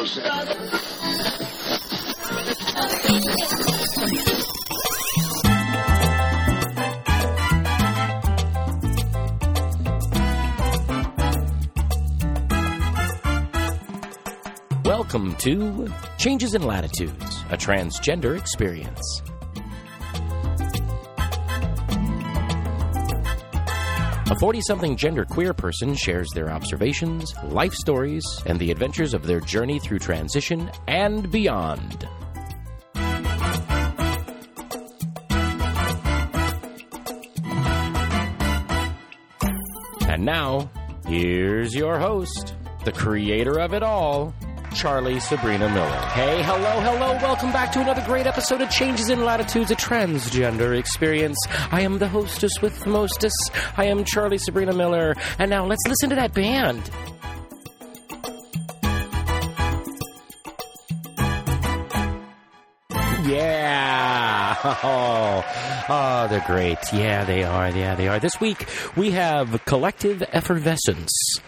Welcome to Changes in Latitudes, a transgender experience. A 40 something genderqueer person shares their observations, life stories, and the adventures of their journey through transition and beyond. And now, here's your host, the creator of it all, Charlie Sabrina Miller. Hey, hello, hello. Welcome back to another great episode of Changes in Latitudes, a transgender experience. I am the hostess with the mostess. I am Charlie Sabrina Miller. And now let's listen to that band. Yeah. Oh, oh, they're great. Yeah, they are. Yeah, they are. This week we have Collective Effervescence.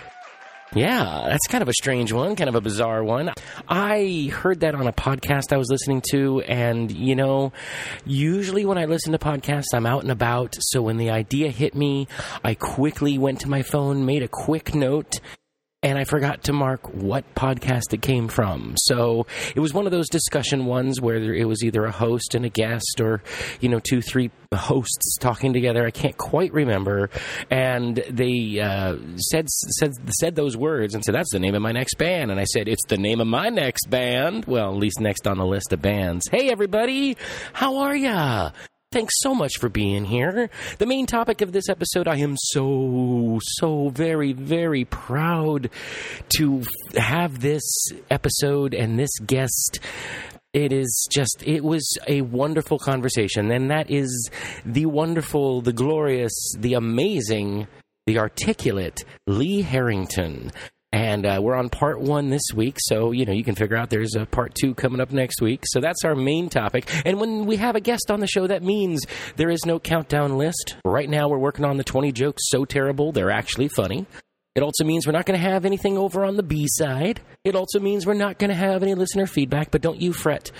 Yeah, that's kind of a strange one, kind of a bizarre one. I heard that on a podcast I was listening to, and you know, usually when I listen to podcasts, I'm out and about. So when the idea hit me, I quickly went to my phone, made a quick note, and I forgot to mark what podcast it came from. So it was one of those discussion ones where it was either a host and a guest, or you know, two, three hosts talking together. I can't quite remember, and they uh, said said said those words and said that's the name of my next band, and I said it's the name of my next band. Well, at least next on the list of bands. Hey, everybody, how are ya? Thanks so much for being here. The main topic of this episode, I am so, so very, very proud to have this episode and this guest. It is just, it was a wonderful conversation. And that is the wonderful, the glorious, the amazing, the articulate Lee Harrington. And uh, we're on part one this week, so you know you can figure out there's a part two coming up next week. So that's our main topic. And when we have a guest on the show, that means there is no countdown list. Right now, we're working on the 20 jokes so terrible they're actually funny. It also means we're not going to have anything over on the B side. It also means we're not going to have any listener feedback. But don't you fret.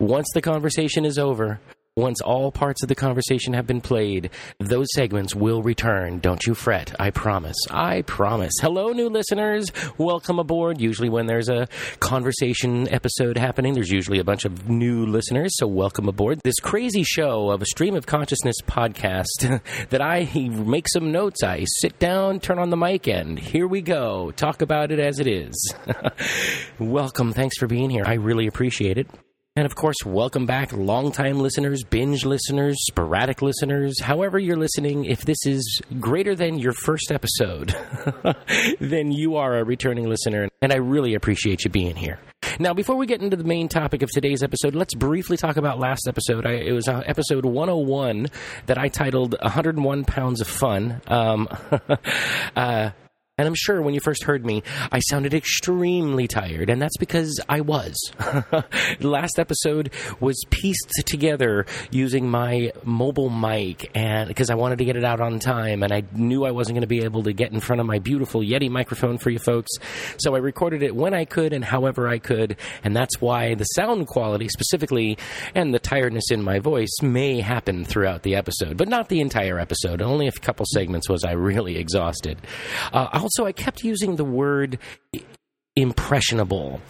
Once the conversation is over, once all parts of the conversation have been played, those segments will return. Don't you fret. I promise. I promise. Hello, new listeners. Welcome aboard. Usually, when there's a conversation episode happening, there's usually a bunch of new listeners. So, welcome aboard this crazy show of a stream of consciousness podcast that I make some notes. I sit down, turn on the mic, and here we go. Talk about it as it is. welcome. Thanks for being here. I really appreciate it. And of course, welcome back, longtime listeners, binge listeners, sporadic listeners, however you're listening. If this is greater than your first episode, then you are a returning listener, and I really appreciate you being here. Now, before we get into the main topic of today's episode, let's briefly talk about last episode. I, it was uh, episode 101 that I titled 101 Pounds of Fun. Um, uh, and I'm sure when you first heard me, I sounded extremely tired, and that's because I was. the last episode was pieced together using my mobile mic, and because I wanted to get it out on time, and I knew I wasn't going to be able to get in front of my beautiful Yeti microphone for you folks, so I recorded it when I could and however I could, and that's why the sound quality specifically and the tiredness in my voice may happen throughout the episode, but not the entire episode. Only a couple segments was I really exhausted. Uh, also, I kept using the word impressionable.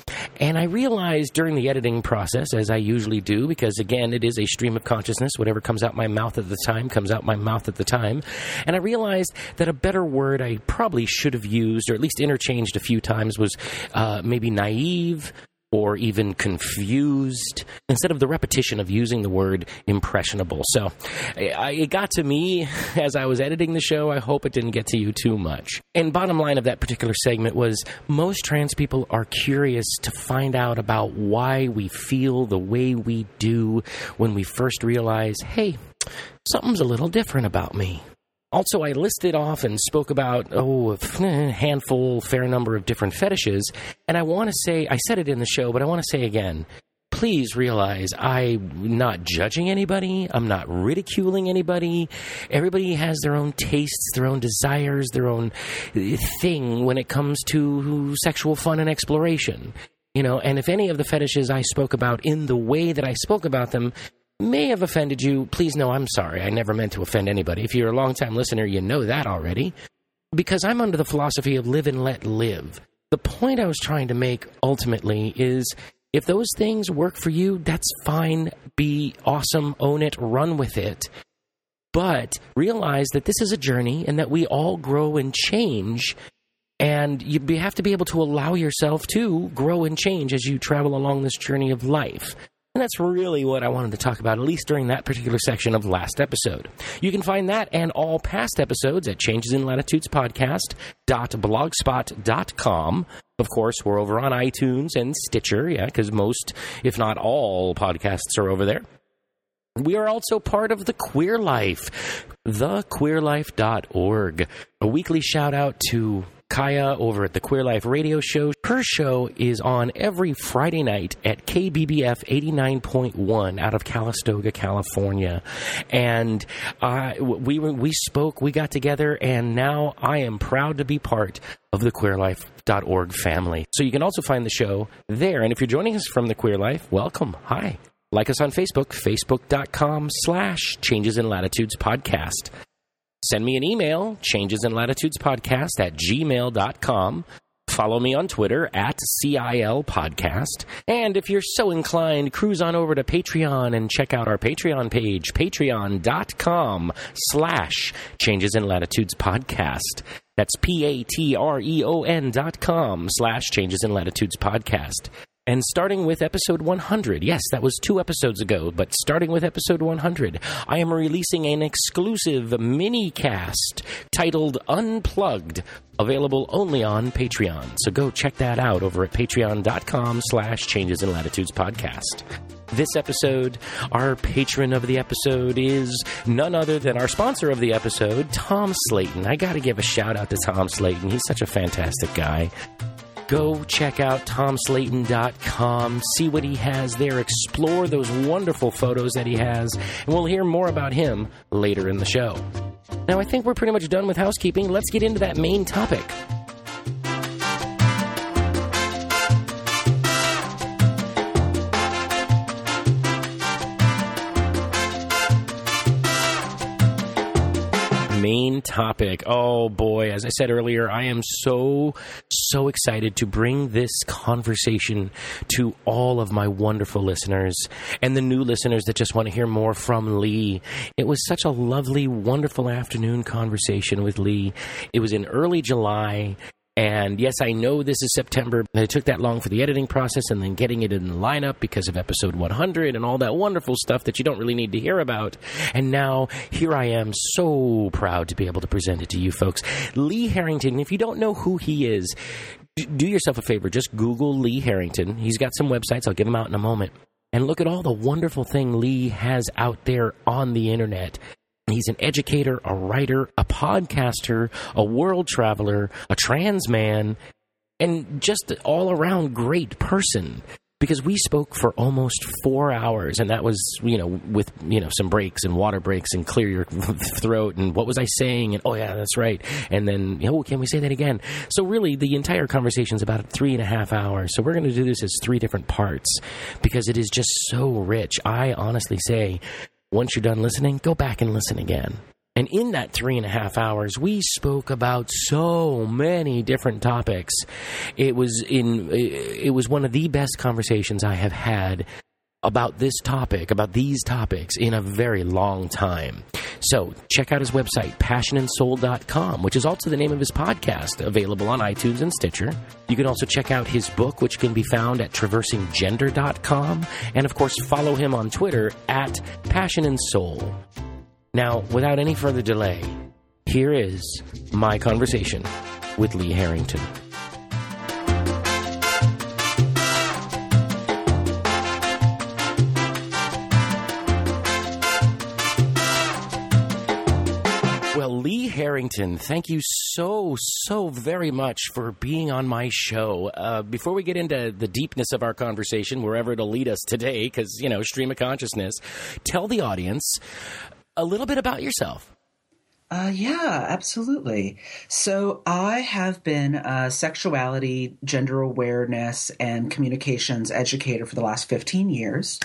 And I realized during the editing process, as I usually do, because again, it is a stream of consciousness. Whatever comes out my mouth at the time comes out my mouth at the time. And I realized that a better word I probably should have used, or at least interchanged a few times, was uh, maybe naive, or even confused instead of the repetition of using the word impressionable. So it got to me as I was editing the show. I hope it didn't get to you too much. And bottom line of that particular segment was most trans people are curious to find out about why we feel the way we do when we first realize, hey, something's a little different about me. Also, I listed off and spoke about, oh, a eh, handful, fair number of different fetishes. And I want to say, I said it in the show, but I want to say again, please realize I'm not judging anybody. I'm not ridiculing anybody. Everybody has their own tastes, their own desires, their own eh, thing when it comes to sexual fun and exploration. You know, and if any of the fetishes I spoke about in the way that I spoke about them may have offended you, please know I'm sorry. I never meant to offend anybody. If you're a long-time listener, you know that already. Because I'm under the philosophy of live and let live. The point I was trying to make ultimately is if those things work for you, that's fine. Be awesome, own it, run with it. But realize that this is a journey and that we all grow and change. And you have to be able to allow yourself to grow and change as you travel along this journey of life. And that's really what I wanted to talk about, at least during that particular section of last episode. You can find that and all past episodes at changesinlatitudespodcast.blogspot.com. Of course, we're over on iTunes and Stitcher, yeah, because most, if not all, podcasts are over there. We are also part of the Queer Life, thequeerlife.org. A weekly shout out to Kaya over at the Queer Life Radio Show. Her show is on every Friday night at KBBF 89.1 out of Calistoga, California. And uh, we, we spoke, we got together, and now I am proud to be part of the queerlife.org family. So you can also find the show there. And if you're joining us from the Queer Life, welcome. Hi. Like us on Facebook, facebook.com slash changes in latitudes podcast send me an email, changes in latitudes podcast at gmail.com. Follow me on Twitter at CIL Podcast. And if you're so inclined, cruise on over to Patreon and check out our Patreon page, patreon.com slash changes in latitudes podcast. That's P A T R E O N dot com slash changes in latitudes podcast. And starting with episode 100, yes, that was two episodes ago, but starting with episode 100, I am releasing an exclusive mini cast titled Unplugged, available only on Patreon. So go check that out over at patreon.com slash changes in latitudes podcast. This episode, our patron of the episode is none other than our sponsor of the episode, Tom Slayton. I got to give a shout out to Tom Slayton. He's such a fantastic guy go check out tomslayton.com, see what he has there, explore those wonderful photos that he has, and we'll hear more about him later in the show. Now, I think we're pretty much done with housekeeping. Let's get into that main topic. Main topic. Oh boy, as I said earlier, I am so, so excited to bring this conversation to all of my wonderful listeners and the new listeners that just want to hear more from Lee. It was such a lovely, wonderful afternoon conversation with Lee. It was in early July. And yes, I know this is September. It took that long for the editing process and then getting it in the lineup because of episode 100 and all that wonderful stuff that you don't really need to hear about. And now here I am, so proud to be able to present it to you folks. Lee Harrington, if you don't know who he is, do yourself a favor. Just Google Lee Harrington. He's got some websites. I'll give them out in a moment. And look at all the wonderful thing Lee has out there on the internet. He's an educator, a writer, a podcaster, a world traveler, a trans man, and just an all around great person. Because we spoke for almost four hours, and that was, you know, with, you know, some breaks and water breaks and clear your throat and what was I saying? And oh, yeah, that's right. And then, oh, can we say that again? So, really, the entire conversation is about three and a half hours. So, we're going to do this as three different parts because it is just so rich. I honestly say once you're done listening, go back and listen again. And in that three and a half hours, we spoke about so many different topics. It was in it was one of the best conversations I have had about this topic, about these topics in a very long time. So check out his website, passionandsoul.com, which is also the name of his podcast, available on iTunes and Stitcher. You can also check out his book, which can be found at traversinggender.com. And of course, follow him on Twitter at Passion and Soul. Now, without any further delay, here is my conversation with Lee Harrington. Harrington, thank you so, so very much for being on my show. Uh, before we get into the deepness of our conversation, wherever it'll lead us today, because, you know, stream of consciousness, tell the audience a little bit about yourself. Uh, yeah, absolutely. So I have been a sexuality, gender awareness, and communications educator for the last 15 years,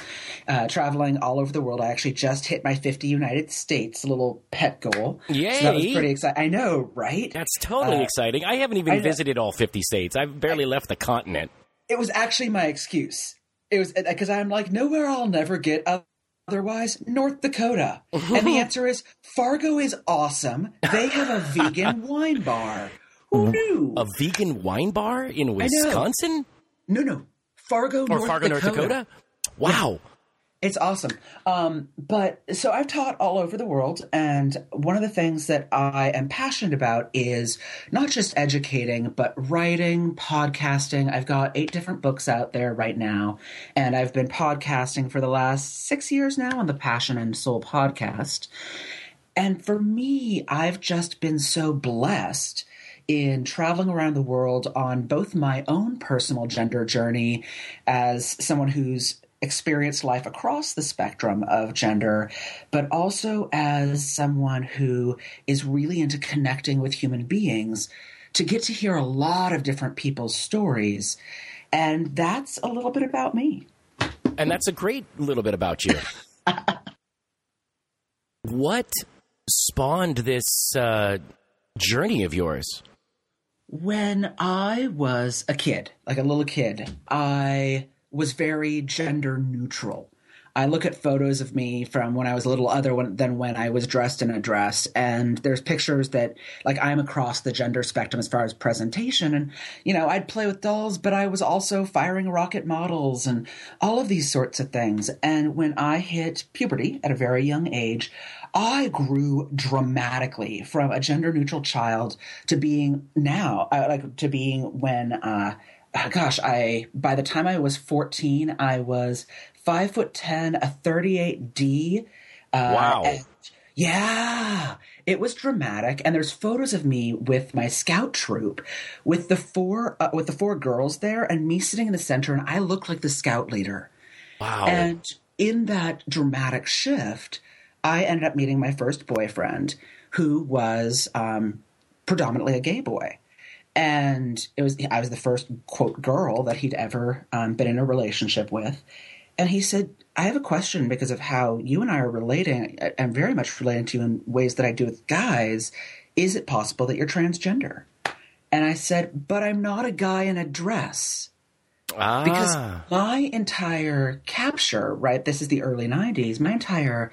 uh, traveling all over the world. I actually just hit my 50 United States little pet goal. Yay! So that was pretty exciting. I know, right? That's totally Uh, exciting. I haven't even I visited all 50 states. I've barely left the continent. It was actually my excuse. It was because I'm like, nowhere I'll never get otherwise, North Dakota. and the answer is Fargo is awesome. They have a vegan wine bar. Who knew? A vegan wine bar in. Wisconsin No, no. Fargo, or North Fargo, Dakota. North Dakota? Wow. It's awesome. Um, but so I've taught all over the world, and one of the things that I am passionate about is not just educating, but writing, podcasting. I've got eight different books out there right now, and I've been podcasting for the last six years now on the Passion and Soul podcast. And for me, I've just been so blessed in traveling around the world on both my own personal gender journey as someone who's experienced life across the spectrum of gender, but also as someone who is really into connecting with human beings to get to hear a lot of different people's stories. And that's a little bit about me. And that's a great little bit about you. what spawned this uh, journey of yours? When I was a kid, like a little kid, I was very gender neutral. I look at photos of me from when I was a little other than when I was dressed in a dress, and there's pictures that like I'm across the gender spectrum as far as presentation. And you know, I'd play with dolls, but I was also firing rocket models and all of these sorts of things. And when I hit puberty at a very young age, I grew dramatically from a gender neutral child to being now, uh, like to being when, uh, gosh, I by the time I was fourteen, I was five foot ten, a thirty eight D. Uh, Wow. and- yeah, it was dramatic, and there's photos of me with my scout troop, with the four uh, with the four girls there, and me sitting in the center, and I looked like the scout leader. Wow. And in that dramatic shift, I ended up meeting my first boyfriend, who was um, predominantly a gay boy. And it was I was the first quote girl that he'd ever um, been in a relationship with. And he said, "I have a question because of how you and I are relating. I- I'm very much relating to you in ways that I do with guys. Is it possible that you're transgender?" And I said, "But I'm not a guy in a dress." ah. because my entire capture right this is the early 90s my entire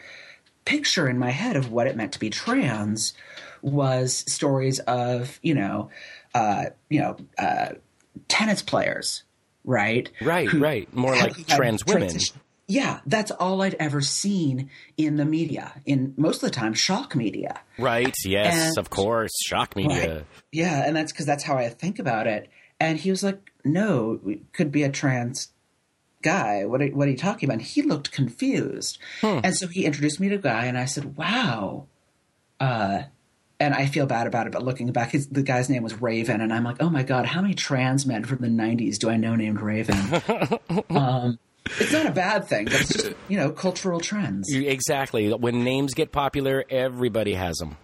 picture in my head of what it meant to be trans was stories of you know uh you know uh tennis players right right, who right. More like trans women. yeah that's all i'd ever seen in the media in most of the time shock media Right. Yes, And- of course. Shock media. Right. Yeah, and that's because that's how I think about it. And he was like, "No, it could be a trans guy. What are, what are you talking about?" And he looked confused, and so he introduced me to a guy, and I said, "Wow." Uh, and I feel bad about it, but looking back, his, the guy's name was Raven, and I'm like, "Oh my god, how many trans men from the '90s do I know named Raven?" um, it's not a bad thing, but it's just you know cultural trends. Exactly. When names get popular, everybody has them.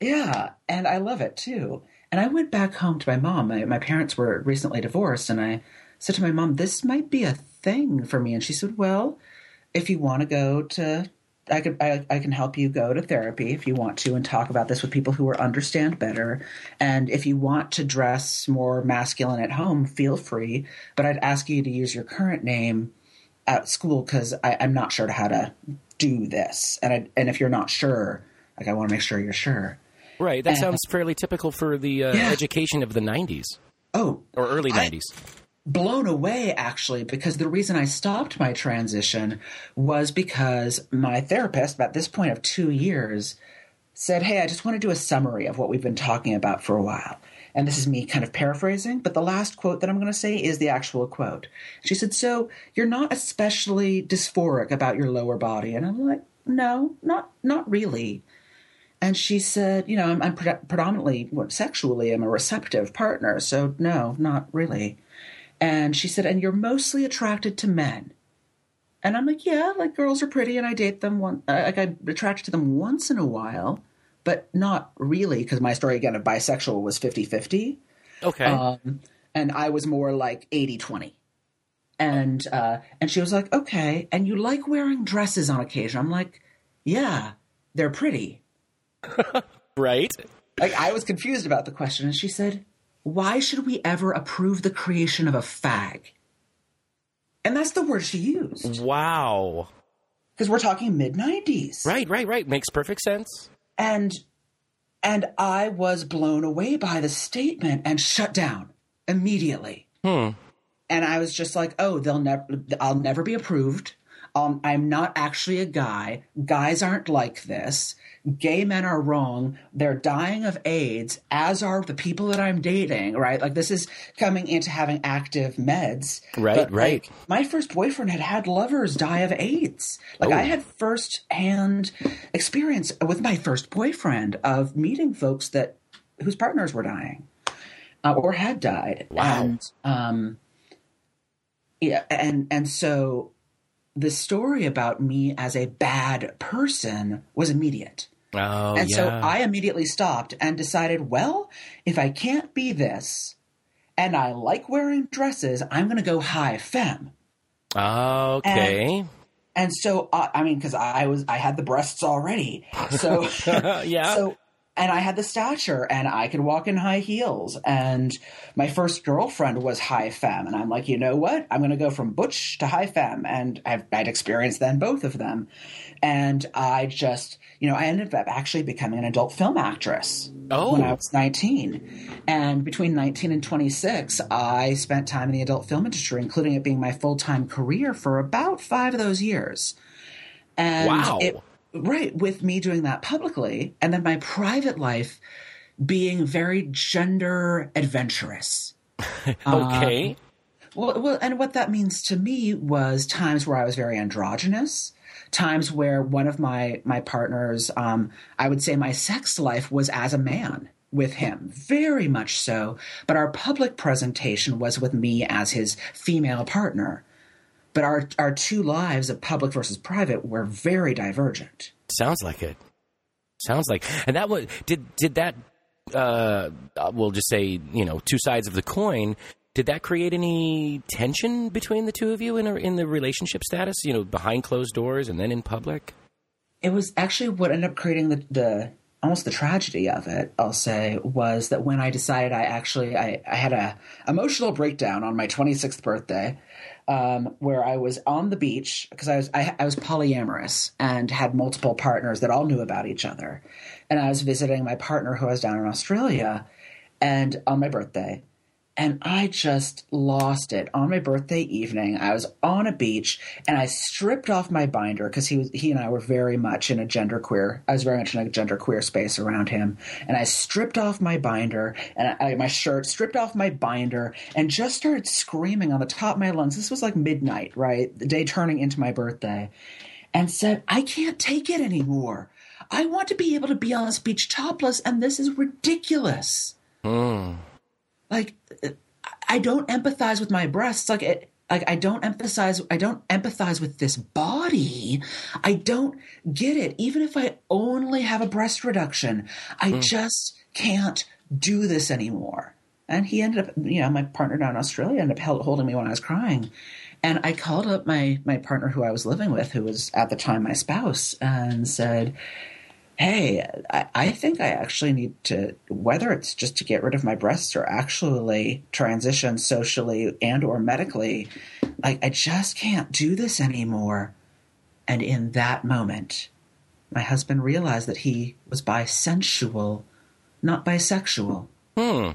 Yeah, and I love it too. And I went back home to my mom. My, my parents were recently divorced, and I said to my mom, "This might be a thing for me." And she said, "Well, if you want to go to, I could, I, I can help you go to therapy if you want to, and talk about this with people who are understand better. And if you want to dress more masculine at home, feel free. But I'd ask you to use your current name at school because I'm not sure how to do this. And I, and if you're not sure, like I want to make sure you're sure." Right. That sounds fairly typical for the uh, Yeah. education of the 90s Oh, or early I- 90s. Blown away actually because the reason I stopped my transition was because my therapist at this point of 2 years said, "Hey, I just want to do a summary of what we've been talking about for a while." And this is me kind of paraphrasing, but the last quote that I'm going to say is the actual quote. She said, "So, you're not especially dysphoric about your lower body." And I'm like, "No, not not really." And she said, "You know, I'm, I'm pre- predominantly sexually, I'm a receptive partner, so no, not really." And she said, "And you're mostly attracted to men." And I'm like, "Yeah, like girls are pretty, and I date them. One, uh, like I'm attracted to them once in a while, but not really because my story again of bisexual was 50-50 Okay. um, and i was more like 80-20 and uh, and she was like okay and you like wearing dresses on occasion i'm like yeah they're pretty right. like i was confused about the question and she said why should we ever approve the creation of a fag and that's the word she used Wow. because we're talking mid 90s Right, right, right. Makes perfect sense. and and i was blown away by the statement and shut down immediately Hmm. and i was just like oh they'll never i'll never be approved um, i'm not actually a guy guys aren't like this gay men are wrong they're dying of aids as are the people that i'm dating right like this is coming into having active meds Right, But, right. like, my first boyfriend had had lovers die of aids like Oh. i had first hand experience with my first boyfriend of meeting folks that whose partners were dying uh, or had died Wow. and um yeah and and so the story about me as a bad person was immediate Oh, and yeah. so I immediately stopped and decided, well, if I can't be this and I like wearing dresses, I'm going to go high femme. okay. And so, uh, I mean, because I was, I had the breasts already. So, yeah. so, and I had the stature and I could walk in high heels. And my first girlfriend was high femme. And I'm like, you know what? I'm going to go from butch to high femme. And I've, I'd experienced then both of them. And I just, you know, I ended up actually becoming an adult film actress Oh. when I was 19. And between 19 and 26, I spent time in the adult film industry, including it being my full time career for about five of those years. And Wow. it, right, with me doing that publicly, and then my private life being very gender adventurous. okay. Well, well, and what that means to me was times where I was very androgynous, times where one of my my partners, um, I would say my sex life was as a man with him, very much so. But our public presentation was with me as his female partner. But our our two lives of public versus private were very divergent. Sounds like it. Sounds like. And that was did did that uh we'll just say, you know, two sides of the coin. Did that create any tension between the two of you in a, in the relationship status, you know, behind closed doors and then in public? it was actually what ended up creating the, the almost the tragedy of it i'll say was that when i decided i actually i, I had a emotional breakdown on my 26th birthday um, where i was on the beach because I was I, I was polyamorous and had multiple partners that all knew about each other. And i was visiting my partner who was down in australia and on my birthday and I just lost it on my birthday evening. I was on a beach and I stripped off my binder because he was he and I were very much in a gender queer. I was very much in a gender queer space around him, and I stripped off my binder and I, my shirt, stripped off my binder, and just started screaming on the top of my lungs. This was like midnight, right, the day turning into my birthday, and said, "I can't take it anymore. I want to be able to be on this beach topless, and this is ridiculous." Hmm. Like I don't empathize with my breasts. Like it, like I don't emphasize. I don't empathize with this body. I don't get it. Even if I only have a breast reduction, I hmm. just can't do this anymore. And he ended up, you know, my partner down in Australia ended up held, holding me when I was crying. And I called up my my partner who I was living with, who was at the time my spouse, and said, hey, I, I think I actually need to, whether it's just to get rid of my breasts or actually transition socially and or medically, like I just can't do this anymore. And in that moment, my husband realized that he was bisensual, not bisexual. Hmm.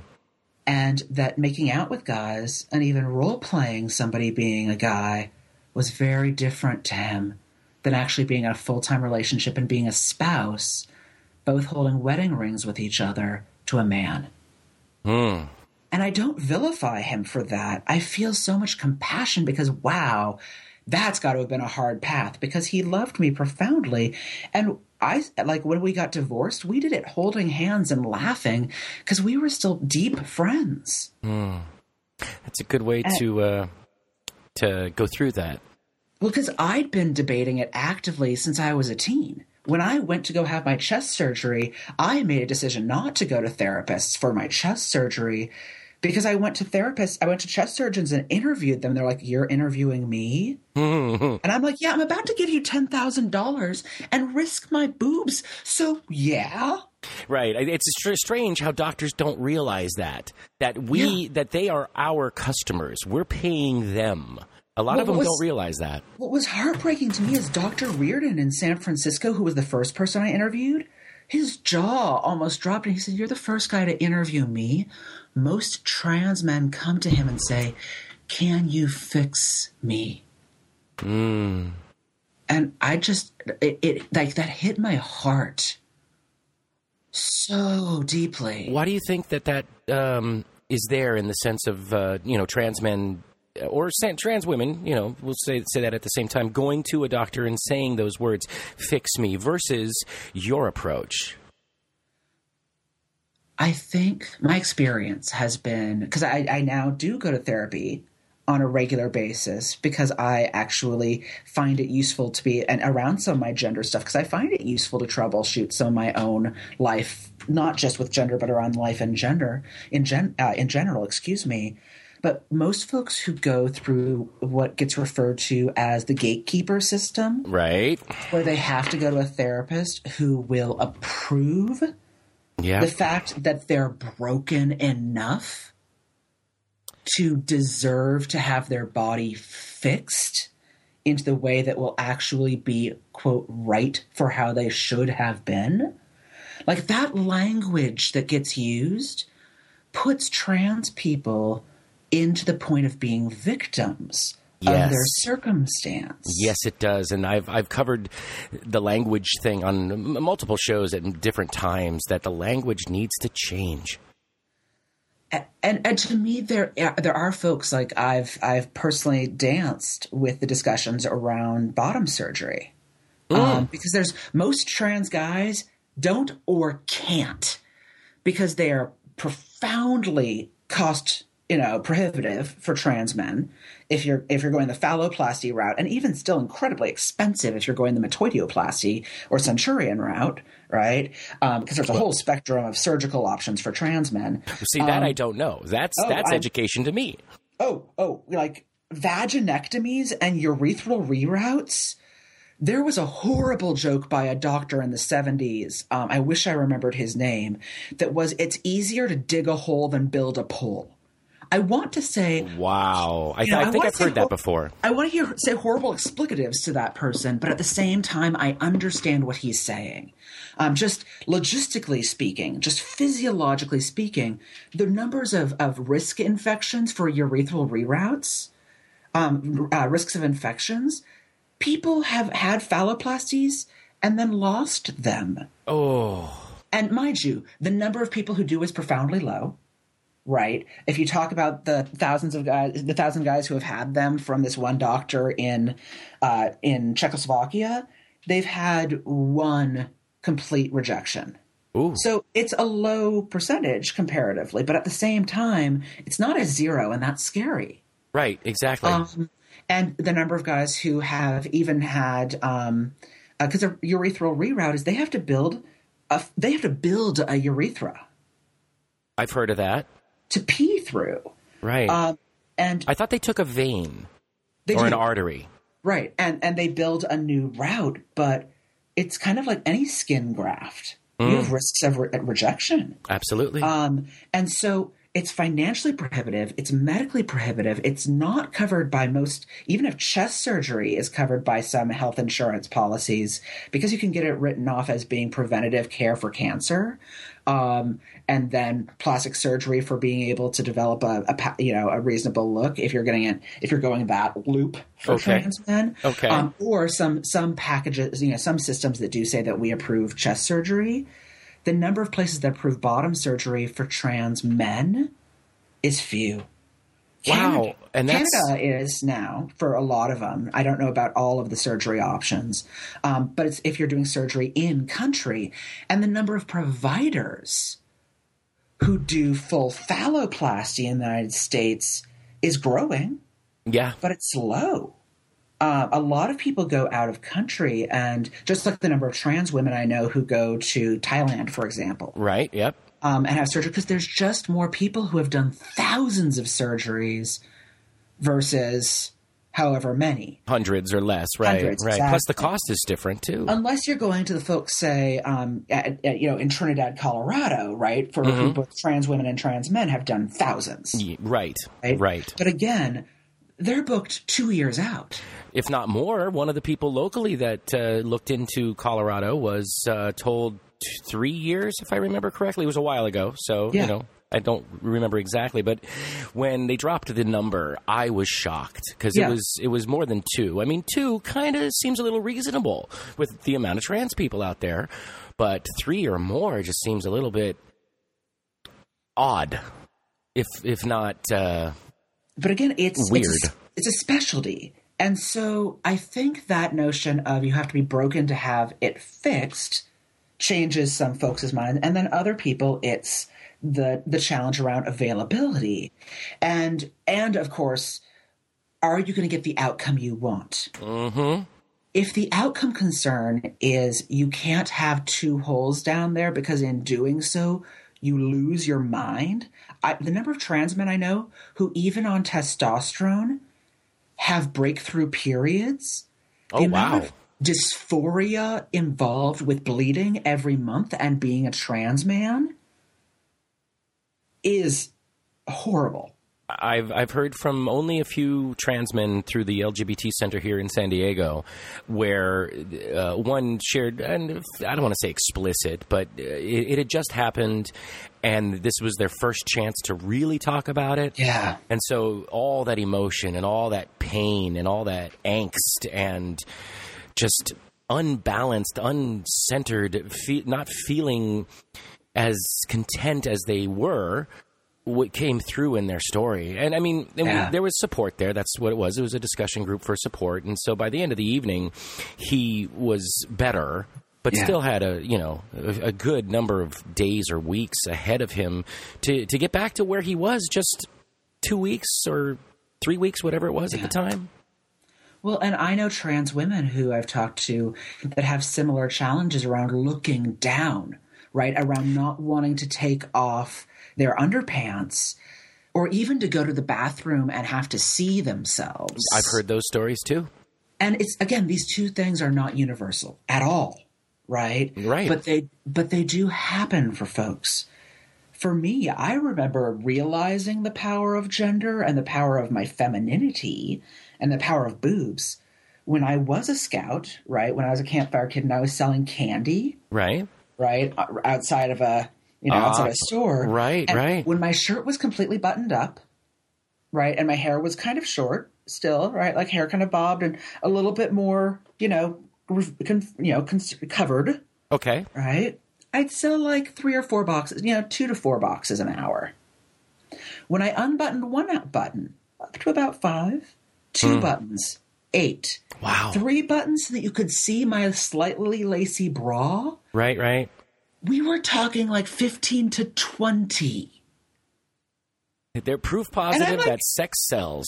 And that making out with guys and even role playing somebody being a guy was very different to him than actually being in a full time relationship and being a spouse, both holding wedding rings with each other to a man. Hmm. And I don't vilify him for that. I feel so much compassion because, wow, that's got to have been a hard path because he loved me profoundly. And I, like, when we got divorced, we did it holding hands and laughing because we were still deep friends. That's a good way to uh, to go through that. Well, because I'd been debating it actively since I was a teen. when I went to go have my chest surgery, I made a decision not to go to therapists for my chest surgery because I went to therapists, I went to chest surgeons and interviewed them. They're like, You're interviewing me? and I'm like, Yeah, I'm about to give you $10,000 and risk my boobs. So, yeah. Right. It's str- strange how doctors don't realize that that we Yeah. that they are our customers. We're paying them. A lot of Well, them was- don't realize that. What was heartbreaking to me is Dr. Reardon in San Francisco, who was the first person I interviewed. His jaw almost dropped, and he said, You're the first guy to interview me. Most trans men come to him and say, Can you fix me? Mm. And I just, it, it like that hit my heart so deeply. Why do you think that that um, is there in the sense of uh, you know trans men or trans women? You know, we'll say say that at the same time, going to a doctor and saying those words, "Fix me," versus your approach. I think my experience has been because I, I now do go to therapy on a regular basis because I actually find it useful to be and around some of my gender stuff because I find it useful to troubleshoot some of my own life, not just with gender but around life and gender in gen uh, in general. Excuse me. But most folks who go through what gets referred to as the gatekeeper system, Right? where they have to go to a therapist who will approve Yeah. the fact that they're broken enough to deserve to have their body fixed into the way that will actually be quote right for how they should have been like that language that gets used puts trans people into the point of being victims Yes. of their circumstance Yes, it does, and I've I've covered the language thing on m- multiple shows at different times. That the language needs to change. and and to me there there are folks like I've I've personally danced with the discussions around bottom surgery um, because there's most trans guys don't or can't because they are profoundly cost you know prohibitive for trans men if you're if you're going the phalloplasty route and even still incredibly expensive if you're going the metoidioplasty or centurion route right um, because there's a whole spectrum of surgical options for trans men See that I don't know. That's Um, oh, that's I'm- education to me. oh, oh, like vaginectomies and urethral reroutes. There was a horrible joke by a doctor in the 70s. Um, I wish I remembered his name. That was, it's easier to dig a hole than build a pole. I want to say, Wow, I, You know, I I think wanna I've heard that hor- before. I want to hear say horrible explicatives to that person, but at the same time, I understand what he's saying. Um, just logistically speaking, just physiologically speaking, the numbers of, of risk infections for urethral reroutes, um, uh, risks of infections, people have had phalloplasties and then lost them. Oh, And mind you, the number of people who do is profoundly low. Right. If you talk about the thousands of guys, the thousand guys who have had them from this one doctor in uh, in Czechoslovakia, they've had one complete rejection. ooh, So it's a low percentage comparatively, but at the same time, it's not a zero, and that's scary. right, exactly. Um, and the number of guys who have even had, because a urethral reroute is they have to build, a, they have to build a urethra I've heard of that. To pee through. Right. Um, and I thought they took a vein they or do, an artery. right, and and they build a new route, but it's kind of like any skin graft. You have risks of re- rejection. Absolutely. Um, and so it's financially prohibitive, it's medically prohibitive, it's not covered by most, even if chest surgery is covered by some health insurance policies, because you can get it written off as being preventative care for cancer. Um, and then plastic surgery for being able to develop a, a you know a reasonable look if you're getting it if you're going that loop for Okay. trans men Okay. um, or some some packages you know some systems that do say that we approve chest surgery the number of places that approve bottom surgery for trans men is few. Wow, and that's- Canada is now for a lot of them. I don't know about all of the surgery options, um, but it's if you're doing surgery in country, and the number of providers who do full phalloplasty in the United States is growing, yeah. but it's low. Uh, a lot of people go out of country, and just like the number of trans women I know who go to Thailand, for example, Right. Yep. um, and have surgery because there's just more people who have done thousands of surgeries versus however many. Hundreds or less. Right. Hundreds, right. Plus the cost is different too. Unless you're going to the folks, say, um, at, at, you know, in Trinidad, Colorado, right, for who both trans women and trans men have done thousands. Y- right. Right? Right. But again, they're booked two years out. If not more. One of the people locally that uh, looked into Colorado was uh, told three years, if I remember correctly. It was a while ago, so Yeah. you know I don't remember exactly. But when they dropped the number, I was shocked because Yeah. it was it was more than two. I mean, two kind of seems a little reasonable with the amount of trans people out there, but three or more just seems a little bit odd. If if not, uh, But again, it's Weird. It's a, it's a specialty, and so I think that notion of you have to be broken to have it fixed changes some folks' mind, and then other people, it's the the challenge around availability, and and of course, are you going to get the outcome you want? mm-hmm. if the outcome concern is you can't have two holes down there because in doing so you lose your mind I, the number of trans men i know who even on testosterone have breakthrough periods oh the wow. dysphoria involved with bleeding every month and being a trans man is horrible I've I've heard from only a few trans men through the LGBT center here in San Diego, where uh, one shared, and I don't want to say explicit, but uh, it, it had just happened, and this was their first chance to really talk about it. yeah And so all that emotion and all that pain and all that angst and just unbalanced, uncentered, fe- not feeling as content as they were, what came through in their story. And I mean, and we- there was support there. That's what it was. It was a discussion group for support. And so by the end of the evening, he was better. But Yeah. still had a you know a, a good number of days or weeks ahead of him to to get back to where he was just two weeks or three weeks, whatever it was at the time. Well, and I know trans women who I've talked to that have similar challenges around looking down, right? Around not wanting to take off their underpants or even to go to the bathroom and have to see themselves. I've heard those stories too. And it's again, these two things are not universal at all, right? Right. But they but they do happen for folks. For me, I remember realizing the power of gender and the power of my femininity and the power of boobs when I was a scout, right? When I was a campfire kid and I was selling candy, Right? right, uh, outside of a you know outside Ah, a store, right, And right. When my shirt was completely buttoned up, right, and my hair was kind of short still, right, like hair kind of bobbed and a little bit more, you know, you know, covered, Okay. right? I'd sell like three or four boxes, you know, two to four boxes an hour. When I unbuttoned one out button, up to about five, two hmm. buttons, eight, Wow. three buttons so that you could see my slightly lacy bra. Right, right. We were talking like 15 to 20. They're proof positive like- that sex sells.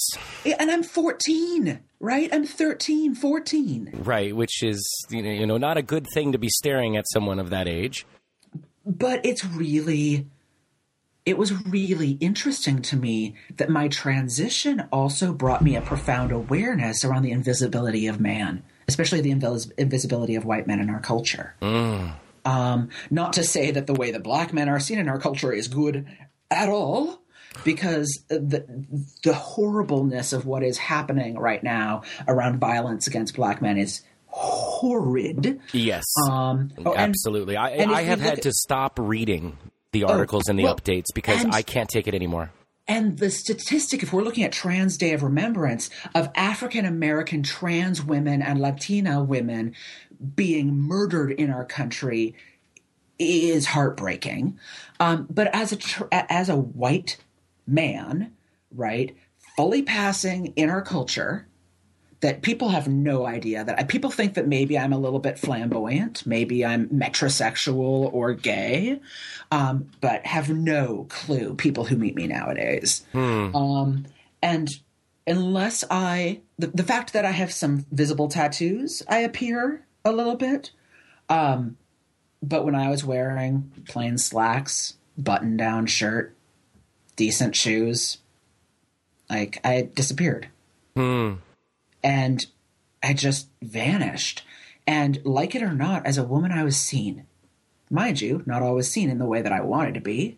And I'm 14, right? I'm 13, 14. Right, which is you know, you know not a good thing to be staring at someone of that age. But it's really, it was really interesting to me that my transition also brought me a profound awareness around the invisibility of man, especially the invis- invisibility of white men in our culture. Um, not to say that the way that black men are seen in our culture is good at all, because the the horribleness of what is happening right now around violence against black men is horrid. Yes, Um, oh, and- absolutely. I, I have had at- to stop reading the articles and the well, updates because and- I can't take it anymore. And the statistic, if we're looking at Trans Day of Remembrance, of African American trans women and Latina women being murdered in our country is heartbreaking. Um, but as a tr- as a white man, right, fully passing in our culture, that people have no idea that people think that maybe I'm a little bit flamboyant, maybe I'm metrosexual or gay, um, but have no clue. People who meet me nowadays, um, and unless I the, the fact that I have some visible tattoos, I appear a little bit. Um, but when I was wearing plain slacks, button down shirt, decent shoes, like I disappeared. Hmm. And I just vanished. And like it or not, as a woman, I was seen. Mind you, not always seen in the way that I wanted to be.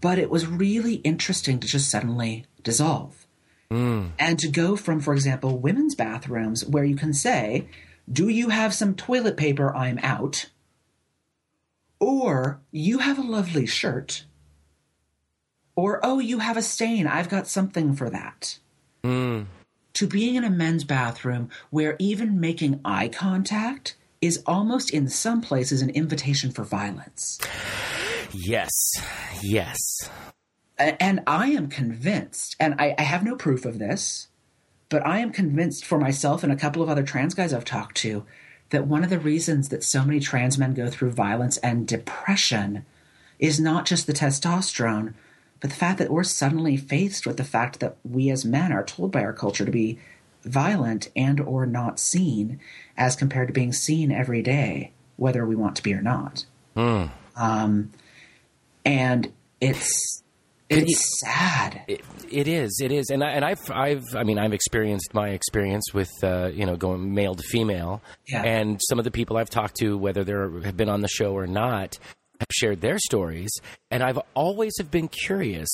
But it was really interesting to just suddenly dissolve. Hmm. And to go from, for example, women's bathrooms where you can say, Do you have some toilet paper? I'm out. Or you have a lovely shirt. Or, oh, you have a stain. I've got something for that. Hmm. To being in a men's bathroom where even making eye contact is almost in some places an invitation for violence. Yes. Yes. And I am convinced, and I, I have no proof of this, but I am convinced for myself and a couple of other trans guys I've talked to that one of the reasons that so many trans men go through violence and depression is not just the testosterone, but the fact that we're suddenly faced with the fact that we as men are told by our culture to be violent and or not seen as compared to being seen every day whether we want to be or not um, and it's it's sad It, it is. It is, and I, and I've I've I mean I've experienced my experience with uh, you know going male to female, Yeah. and some of the people I've talked to, whether they have been on the show or not, have shared their stories, and I've always have been curious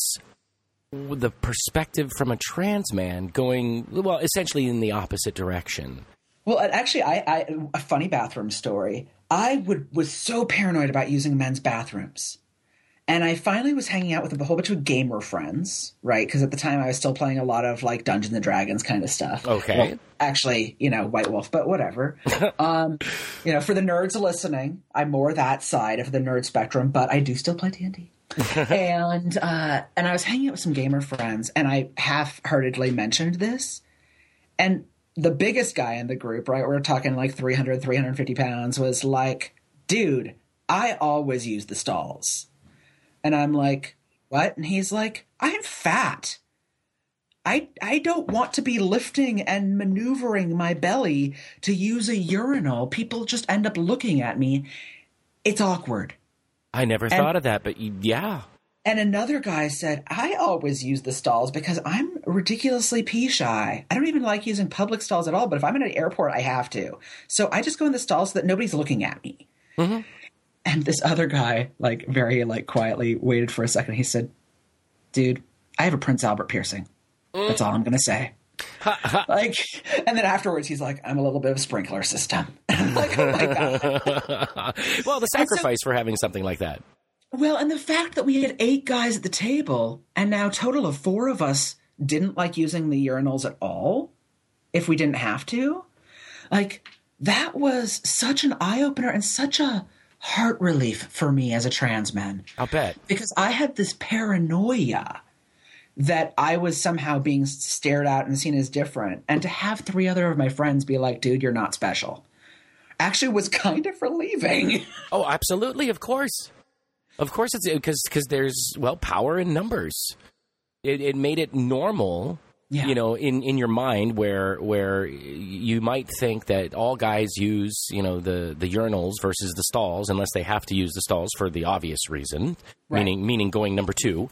the perspective from a trans man going well, essentially in the opposite direction. Well, actually, I, I a funny bathroom story. I would was so paranoid about using men's bathrooms, and I finally was hanging out with a whole bunch of gamer friends, right? Because at the time I was still playing a lot of like Dungeons and Dragons kind of stuff. Okay. Well, actually, you know, White Wolf, but whatever. um, you know, for the nerds listening, I'm more that side of the nerd spectrum, but I do still play D and D. and uh, and I was hanging out with some gamer friends, and I half-heartedly mentioned this, and the biggest guy in the group, right, we're talking like 300, 350 pounds, was like, dude, I always use the stalls. And I'm like, what? And he's like, I'm fat. I, I don't want to be lifting and maneuvering my belly to use a urinal. People just end up looking at me. It's awkward. I never thought of that, but yeah, And another guy said, I always use the stalls because I'm ridiculously pee shy. I don't even like using public stalls at all, but if I'm in an airport, I have to. So I just go in the stalls so that nobody's looking at me. Mm-hmm. And this other guy, like very like quietly waited for a second. He said, Dude, I have a Prince Albert piercing. That's all I'm gonna say. like and then afterwards he's like, I'm a little bit of a sprinkler system. Like, oh my God. well, the sacrifice for having something like that. Well, and the fact that we had eight guys at the table, and now a total of four of us didn't like using the urinals at all, if we didn't have to, like that was such an eye opener and such a heart relief for me as a trans man I'll bet. because I had this paranoia that I was somehow being stared at and seen as different, and to have three other of my friends be like, "Dude, you're not special," actually was kind of relieving. Oh, absolutely. Of course. Of course, it's because because there's well power in numbers. It, it made it normal, Yeah. you know, in, in your mind where where you might think that all guys use you know the the urinals versus the stalls unless they have to use the stalls for the obvious reason, Right. meaning meaning going number two.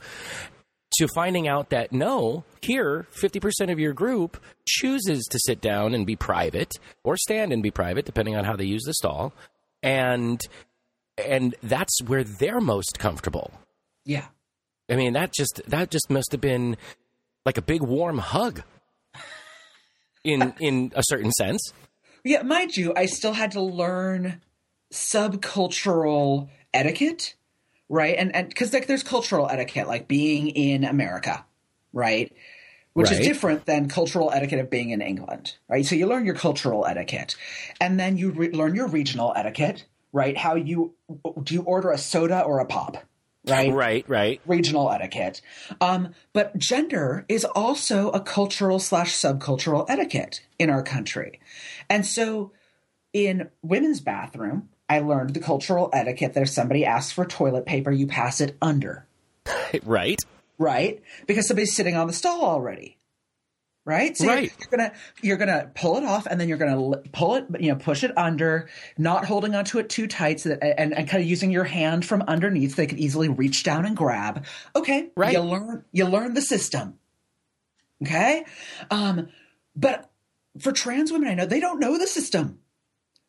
To finding out that no, here fifty percent of your group chooses to sit down and be private or stand and be private, depending on how they use the stall, and and that's where they're most comfortable. yeah. I mean, that just that just must have been like a big warm hug in in a certain sense. Yeah, mind you, I still had to learn subcultural etiquette, right? And and because like there's cultural etiquette, like being in America, right? Which is different than cultural etiquette of being in England, right? So you learn your cultural etiquette, and then you re- learn your regional etiquette, right? How you do you order a soda or a pop, right? Right, right. regional etiquette. Um, but gender is also a cultural slash subcultural etiquette in our country. And so in women's bathroom, I learned the cultural etiquette that if somebody asks for toilet paper, you pass it under, Right. right? Because somebody's sitting on the stall already. Right? So Right. You're, you're gonna you're gonna pull it off, and then you're gonna pull it, you know, push it under, not holding onto it too tight, so that and, and kind of using your hand from underneath, so they can easily reach down and grab. Okay, Right. You learn you learn the system. Okay, um, but for trans women, I know they don't know the system.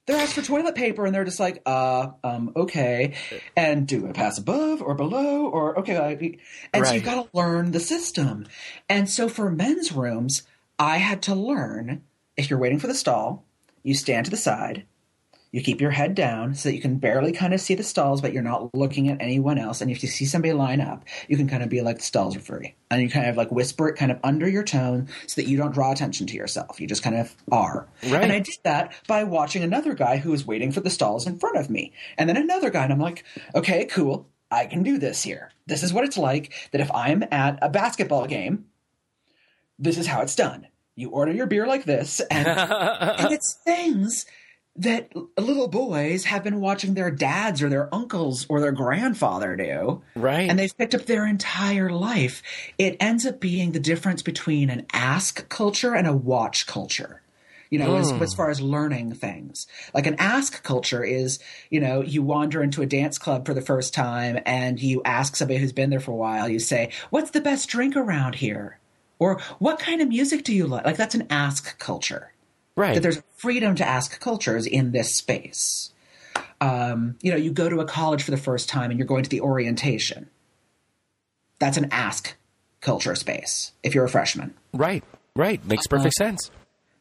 They're asked for toilet paper, and they're just like, uh, um, okay, and do I pass above or below or okay, and so you've got to learn the system. And so for men's rooms, I had to learn if you're waiting for the stall, you stand to the side, you keep your head down so that you can barely kind of see the stalls, but you're not looking at anyone else. And if you see somebody line up, you can kind of be like, the stalls are free. And you kind of like whisper it kind of under your tone so that you don't draw attention to yourself. You just kind of are. Right. And I did that by watching another guy who was waiting for the stalls in front of me. And then another guy. And I'm like, okay, cool. I can do this here. This is what it's like that if I'm at a basketball game, this is how it's done. You order your beer like this, and, and it's things that little boys have been watching their dads or their uncles or their grandfather do. Right. And they've picked up their entire life. It ends up being the difference between an ask culture and a watch culture. You know, as, hmm. as far as learning things. Like an ask culture is, you know, you wander into a dance club for the first time and you ask somebody who's been there for a while, you say, What's the best drink around here? Or what kind of music do you like? Like that's an ask culture right. that there's freedom to ask cultures in this space. Um, you know, you go to a college for the first time and you're going to the orientation. That's an ask culture space if you're a freshman. right. Right. Makes perfect sense.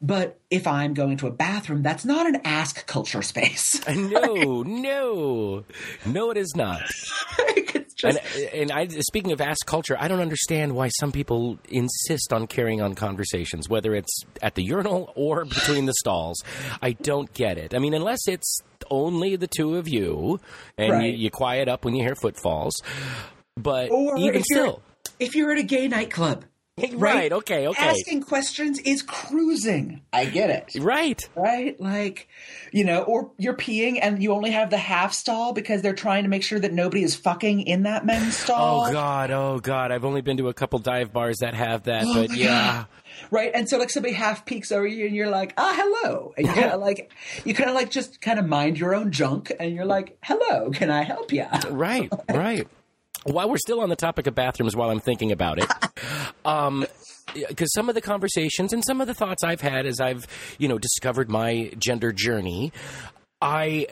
But if I'm going to a bathroom, that's not an ask culture space. No, no, no, it is not. it's just, And uh, and I speaking of ask culture, I don't understand why some people insist on carrying on conversations, whether it's at the urinal or between the stalls. I don't get it. I mean, unless it's only the two of you and Right. you, you quiet up when you hear footfalls. But or even still, if you're at a gay nightclub, right? Okay, okay, asking questions is cruising. I get it. right. right? Like, you know, or you're peeing and you only have the half stall because they're trying to make sure that nobody is fucking in that men's stall. Oh God, oh God! I've only been to a couple dive bars that have that, Oh but my yeah. Right. And so like somebody half peeks over you and you're like, ah, hello. And you kind of like, you kind of like just kind of mind your own junk and you're like, hello, can I help you? Right, right. While we're still on the topic of bathrooms, while I'm thinking about it, um, because some of the conversations and some of the thoughts I've had as I've, you know, discovered my gender journey, I,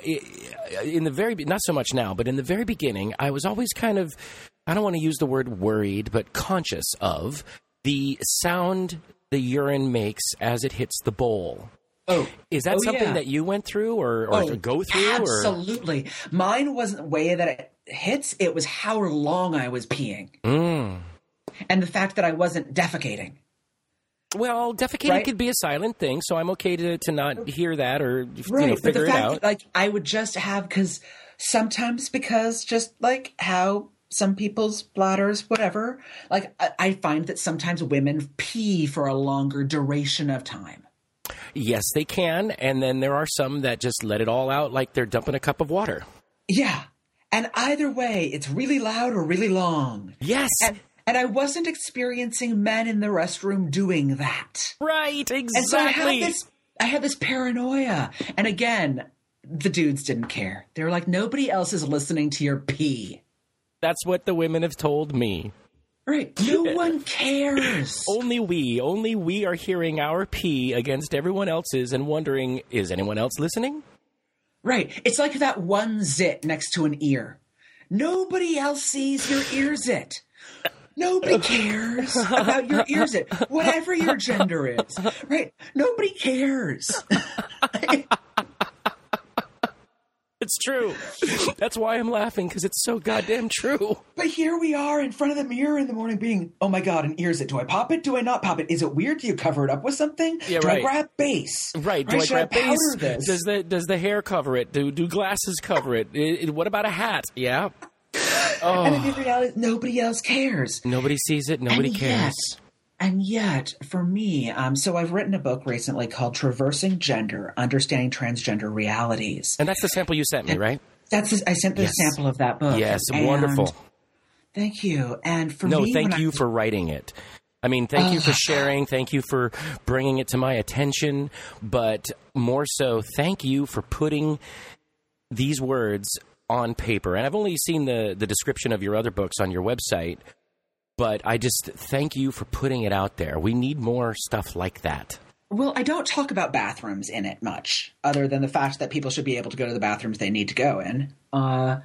in the very, not so much now, but in the very beginning, I was always kind of, I don't want to use the word worried, but conscious of the sound the urine makes as it hits the bowl. Oh, Is that Oh, something yeah. that you went through or, or Oh, go through? Or? Absolutely. Mine wasn't the way that it hits, it was how long I was peeing. Mm. And the fact that I wasn't defecating. Well, defecating Right? could be a silent thing, so I'm okay to, to not hear that or you Right. know but figure the it fact out. that like I would just have because sometimes because just like how some people's bladders, whatever, like I, I find that sometimes women pee for a longer duration of time. Yes, they can, and then there are some that just let it all out like they're dumping a cup of water. Yeah. And either way, it's really loud or really long. Yes, And and I wasn't experiencing men in the restroom doing that. right, exactly. And so I had this I had this paranoia. And again, the dudes didn't care. They were like, nobody else is listening to your pee. That's what the women have told me. Right. No one cares. Only we, only we are hearing our pee against everyone else's and wondering, is anyone else listening? Right. It's like that one zit next to an ear. Nobody else sees your ear zit. Nobody cares about your ear zit, whatever your gender is. Right. Nobody cares. It's true. That's why I'm laughing because it's so goddamn true. But here we are in front of the mirror in the morning being, oh my God, and ears it. Do I pop it? Do I not pop it? Is it weird? Do you cover it up with something? Yeah, Do right. I grab base? Right? Do I Should grab base? this? Does the does the hair cover it? Do do glasses cover it? I- I- what about a hat? Yeah. And in oh. reality, nobody else cares. Nobody sees it. Nobody and cares. And yet, for me, um, so I've written a book recently called "Traversing Gender: Understanding Transgender Realities." And that's the sample you sent me, right? That's I sent the Yes. sample of that book. Yes, And wonderful. Thank you. And for No, me, thank when I- you for writing it. I mean, thank you for sharing. Thank you for bringing it to my attention. But more so, thank you for putting these words on paper. And I've only seen the, the description of your other books on your website, but I just thank you for putting it out there. We need more stuff like that. Well, I don't talk about bathrooms in it much, other than the fact that people should be able to go to the bathrooms they need to go in. Uh,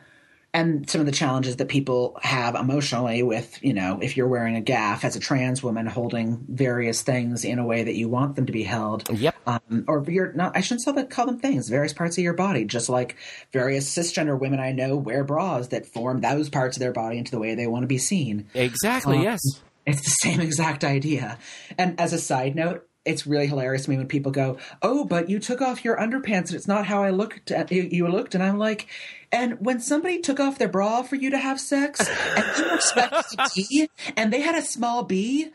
and some of the challenges that people have emotionally with, you know, if you're wearing a gaff as a trans woman holding various things in a way that you want them to be held. Yep. Um, or you're not, I shouldn't call them things, various parts of your body, just like various cisgender women I know wear bras that form those parts of their body into the way they want to be seen. Exactly, um, yes. It's the same exact idea. And as a side note, it's really hilarious to me when people go, "Oh, but you took off your underpants and it's not how I looked at you, you looked." And I'm like, "And when somebody took off their bra for you to have sex and you a T and they had a small B,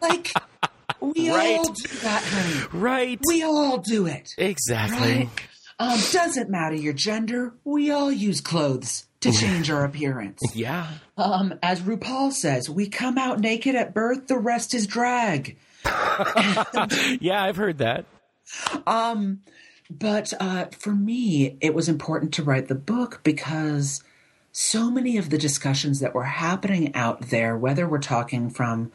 like we right. all do that, honey. Right. We all do it. Exactly. Right? Um, doesn't matter your gender. We all use clothes to change our appearance. Yeah. Um, as RuPaul says, we come out naked at birth. The rest is drag. yeah, I've heard that. Um, but uh, for me, it was important to write the book because so many of the discussions that were happening out there, whether we're talking from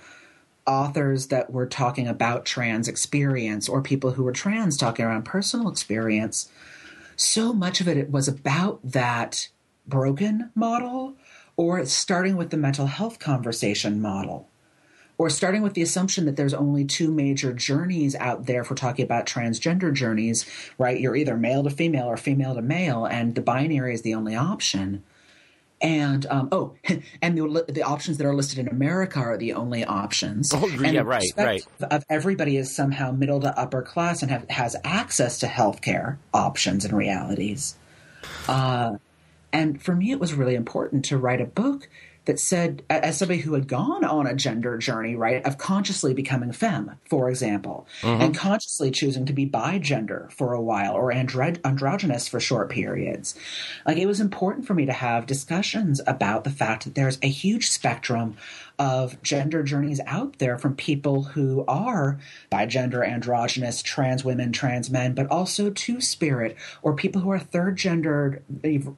authors that were talking about trans experience or people who were trans talking around personal experience, so much of it was about that broken model or starting with the mental health conversation model or starting with the assumption that there's only two major journeys out there if we're talking about transgender journeys, right? You're either male to female or female to male, and the binary is the only option. And um, oh, and the, the options that are listed in America are the only options. Oh, and yeah, right, right. Of everybody is somehow middle to upper class and have, has access to healthcare options and realities. Uh, and for me, it was really important to write a book that said, as somebody who had gone on a gender journey, right, of consciously becoming femme, for example, mm-hmm. and consciously choosing to be bi gender for a while or andro- androgynous for short periods, like it was important for me to have discussions about the fact that there's a huge spectrum of gender journeys out there from people who are bigender, androgynous, trans women, trans men, but also two spirit or people who are third gendered,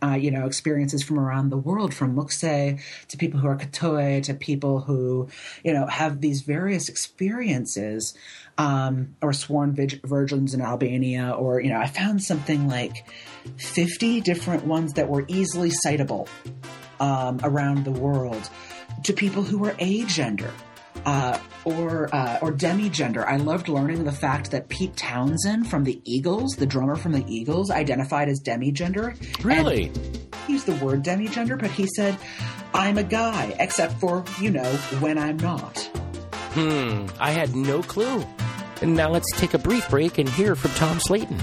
uh, you know, experiences from around the world, from Muxe to people who are Kathoey to people who, you know, have these various experiences. Um, or sworn virgins in Albania, or, you know, I found something like 50 different ones that were easily citable um, around the world to people who were agender. Uh, or uh, or demigender. I loved learning the fact that Pete Townshend from the Eagles, the drummer from the Eagles, identified as demigender. Really? He used the word demigender, but he said, "I'm a guy, except for you know when I'm not." Hmm. I had no clue. And now let's take a brief break and hear from Tom Slatin.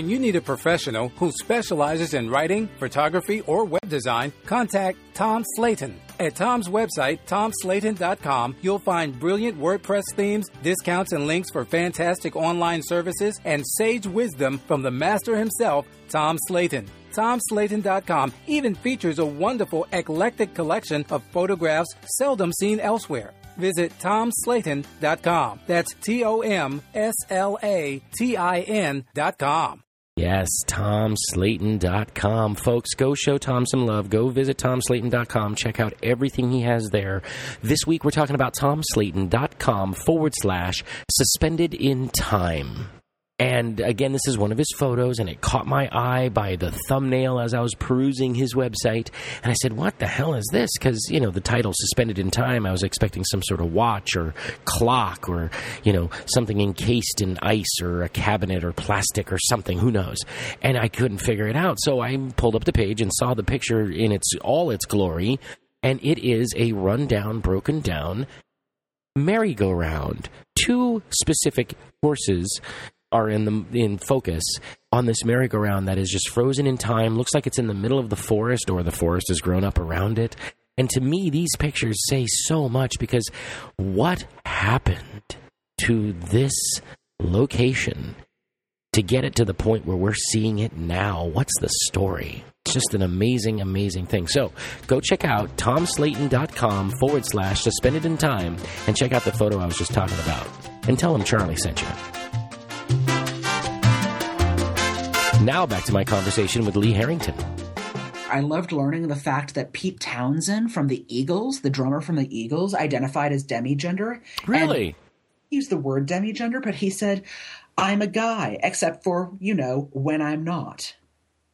When you need a professional who specializes in writing, photography, or web design, contact Tom Slatin. At Tom's website, tomslatin.com, you'll find brilliant WordPress themes, discounts and links for fantastic online services, and sage wisdom from the master himself, Tom Slatin. TomSlatin.com even features a wonderful eclectic collection of photographs seldom seen elsewhere. Visit TomSlatin.com. That's T O M S L A T I N.com. Yes, TomSlatin.com. Folks, go show Tom some love. Go visit TomSlatin.com. Check out everything he has there. This week we're talking about TomSlatin.com forward slash suspended in time. And again, this is one of his photos, and it caught my eye by the thumbnail as I was perusing his website. And I said, What the hell is this? Because, you know, the title, Suspended in Time, I was expecting some sort of watch or clock or, you know, something encased in ice or a cabinet or plastic or something. Who knows? And I couldn't figure it out. So I pulled up the page and saw the picture in its all its glory. And it is a rundown, broken down merry-go-round. Two specific horses are in the in focus on this merry-go-round that is just frozen in time. Looks like it's in the middle of the forest, or the forest has grown up around it. And to me, these pictures say so much because what happened to this location to get it to the point where we're seeing it now? What's the story? It's just an amazing, amazing thing. So go check out tomslatin.com forward slash suspended in time and check out the photo I was just talking about. And tell him Charlie sent you. Now back to my conversation with Lee Harrington. I loved learning the fact that Pete Townshend from the Eagles, the drummer from the Eagles, identified as demigender. Really? Used the word demigender, but he said, I'm a guy, except for, you know, when I'm not.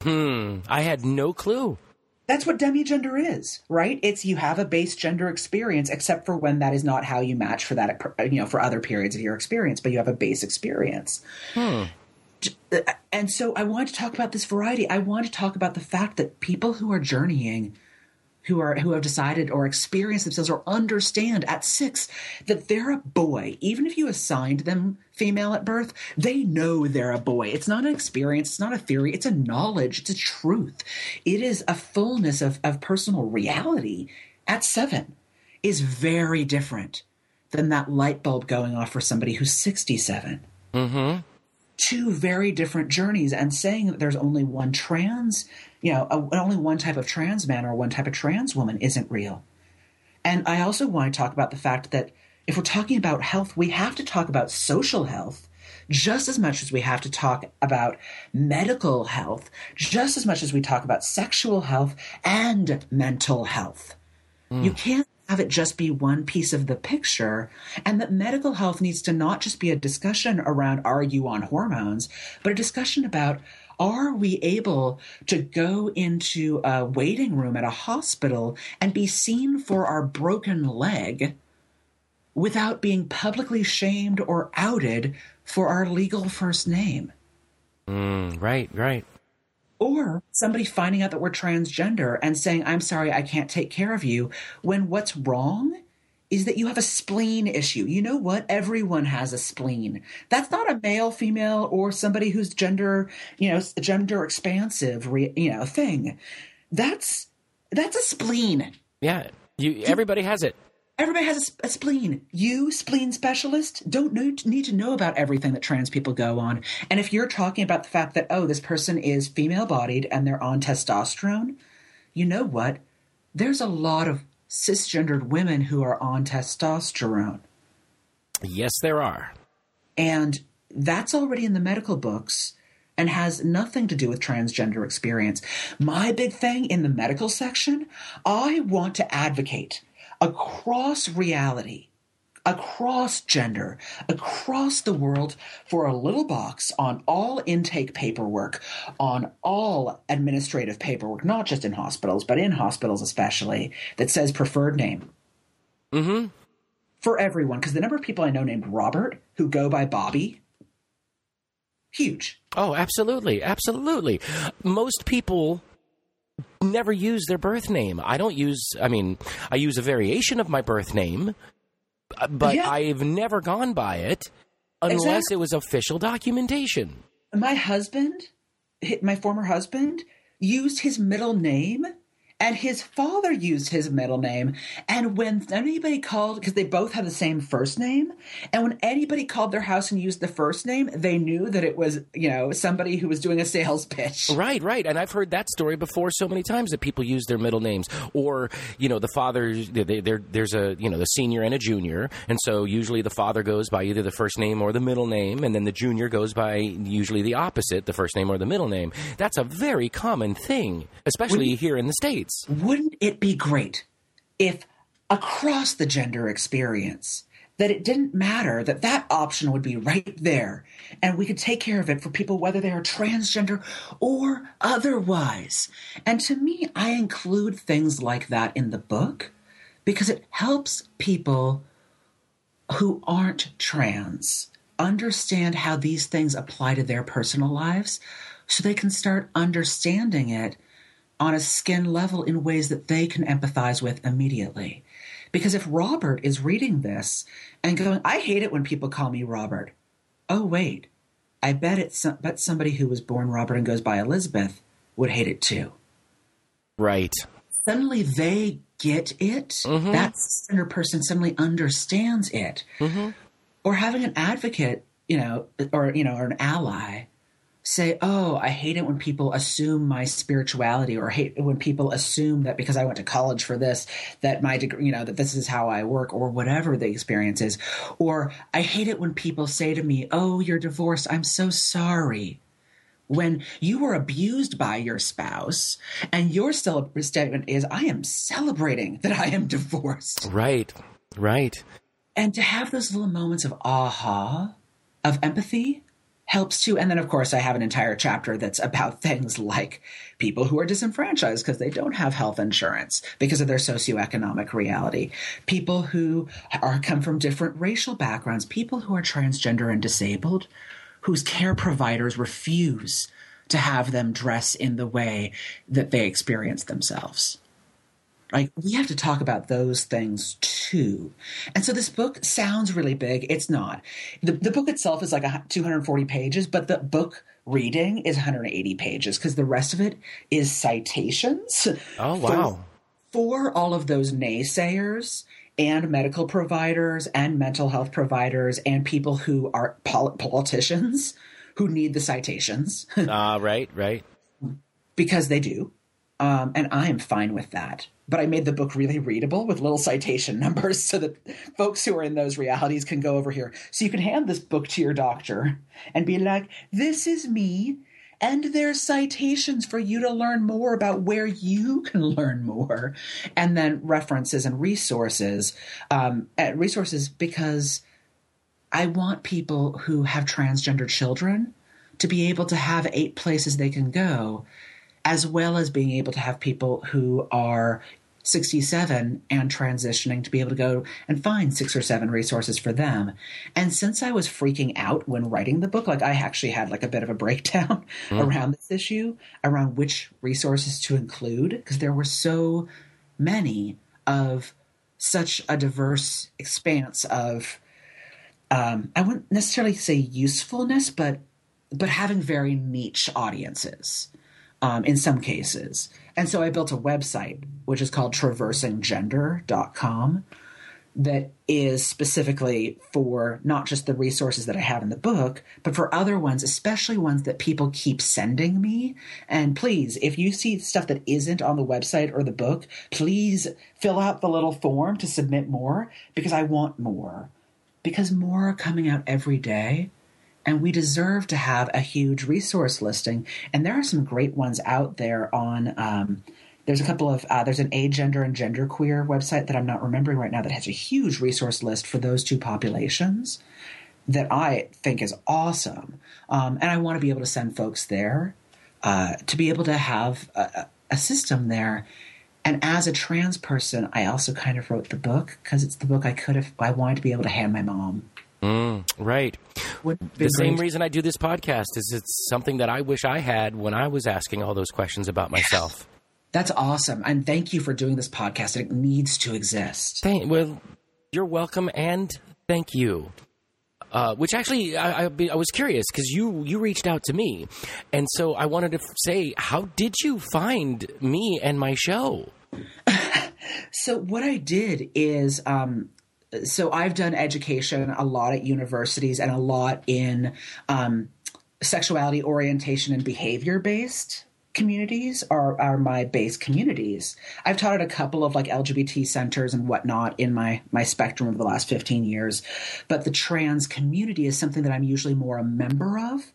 Hmm. I had no clue. That's what demigender is, right? It's you have a base gender experience, except for when that is not how you match for that, you know, for other periods of your experience, but you have a base experience. Hmm. And so I want to talk about this variety. I want to talk about the fact that people who are journeying, who are who have decided or experienced themselves or understand at six that they're a boy, even if you assigned them female at birth, they know they're a boy. It's not an experience, it's not a theory, it's a knowledge, it's a truth. It is a fullness of, of personal reality at seven is very different than that light bulb going off for somebody who's 67. Mm-hmm two very different journeys and saying that there's only one trans, you know, a, only one type of trans man or one type of trans woman isn't real. And I also want to talk about the fact that if we're talking about health, we have to talk about social health just as much as we have to talk about medical health, just as much as we talk about sexual health and mental health. Mm. You can't have it just be one piece of the picture, and that medical health needs to not just be a discussion around are you on hormones, but a discussion about are we able to go into a waiting room at a hospital and be seen for our broken leg without being publicly shamed or outed for our legal first name? Mm, right, right or somebody finding out that we're transgender and saying, I'm sorry, I can't take care of you, when what's wrong is that you have a spleen issue. You know what? Everyone has a spleen. That's not a male, female, or somebody who's gender, you know, gender expansive, you know, thing. That's that's a spleen. Yeah, you. Everybody has it. Everybody has a, a, spleen. You, spleen specialist, don't know, need to know about everything that trans people go on. And if you're talking about the fact that, oh, this person is female bodied and they're on testosterone, you know what? There's a lot of cisgendered women who are on testosterone. Yes, there are. And that's already in the medical books and has nothing to do with transgender experience. My big thing in the medical section, I want to advocate across reality, across gender, across the world for a little box on all intake paperwork, on all administrative paperwork, not just in hospitals, but in hospitals especially, that says preferred name. Mm-hmm. For everyone, because the number of people I know named Robert who go by Bobby, huge. Oh, absolutely. Absolutely. Most people never use their birth name. I don't use, I mean, I use a variation of my birth name, uh, but yeah. I've never gone by it unless exactly. it was official documentation. My husband, my former husband, used his middle name and his father used his middle name. And when anybody called, because they both have the same first name, and when anybody called their house and used the first name, they knew that it was, you know, somebody who was doing a sales pitch. Right, right. And I've heard that story before so many times that people use their middle names. Or, you know, the father, there's a, you know, the senior and a junior. And so usually the father goes by either the first name or the middle name. And then the junior goes by usually the opposite, the first name or the middle name. That's a very common thing, especially here in the States. Wouldn't it be great if across the gender experience that it didn't matter that that option would be right there and we could take care of it for people whether they are transgender or otherwise? And to me i include things like that in the book because it helps people who aren't trans understand how these things apply to their personal lives so they can start understanding it on a skin level in ways that they can empathize with immediately. Because if Robert is reading this and going, I hate it when people call me Robert. Oh, wait. I bet it's bet somebody who was born Robert and goes by Elizabeth would hate it too. Right. Suddenly they get it. Mm-hmm. That center person suddenly understands it. Mm-hmm. Or having an advocate, you know, or you know, or an ally say, "Oh, I hate it when people assume my spirituality, or hate when people assume that because I went to college for this, that my degree, you know, that this is how I work, or whatever the experience is." Or I hate it when people say to me, "Oh, you're divorced. I'm so sorry." When you were abused by your spouse, and your still statement is, "I am celebrating that I am divorced." Right. Right. And to have those little moments of aha, of empathy, helps too. And then, of course, I have an entire chapter that's about things like people who are disenfranchised because they don't have health insurance because of their socioeconomic reality, people who are come from different racial backgrounds, people who are transgender and disabled, whose care providers refuse to have them dress in the way that they experience themselves. Like we have to talk about those things too. And so this book sounds really big. It's not. The, the book itself is like a 240 pages, but the book reading is 180 pages because the rest of it is citations. Oh, wow. For, for all of those naysayers and medical providers and mental health providers and people who are pol- politicians who need the citations. Ah, uh, right, right. because they do. Um, and I am fine with that but I made the book really readable with little citation numbers so that folks who are in those realities can go over here. So you can hand this book to your doctor and be like, this is me. And there's citations for you to learn more about where you can learn more. And then references and resources, um, resources because I want people who have transgender children to be able to have eight places they can go as well as being able to have people who are 67 and transitioning to be able to go and find six or seven resources for them. And since I was freaking out when writing the book, like I actually had like a bit of a breakdown mm. around this issue, around which resources to include, because there were so many of such a diverse expanse of um, I wouldn't necessarily say usefulness, but but having very niche audiences um, in some cases. And so I built a website, which is called traversinggender.com, that is specifically for not just the resources that I have in the book, but for other ones, especially ones that people keep sending me. And please, if you see stuff that isn't on the website or the book, please fill out the little form to submit more because I want more. Because more are coming out every day and we deserve to have a huge resource listing. And there are some great ones out there on. Um, there's a couple of uh, there's an a gender and gender queer website that I'm not remembering right now that has a huge resource list for those two populations that I think is awesome. Um, and I want to be able to send folks there uh, to be able to have a, a system there. And as a trans person, I also kind of wrote the book because it's the book I could have I wanted to be able to hand my mom. Mm, right. The same reason I do this podcast is it's something that I wish I had when I was asking all those questions about myself. That's awesome. And thank you for doing this podcast. It needs to exist. Thank, well, you're welcome and thank you. Uh, which actually, I, I, I was curious because you you reached out to me, and so I wanted to say, how did you find me and my show? so what I did is um, so I've done education a lot at universities and a lot in um, sexuality orientation and behavior based communities are, are my base communities. I've taught at a couple of like LGBT centers and whatnot in my my spectrum over the last 15 years. But the trans community is something that I'm usually more a member of,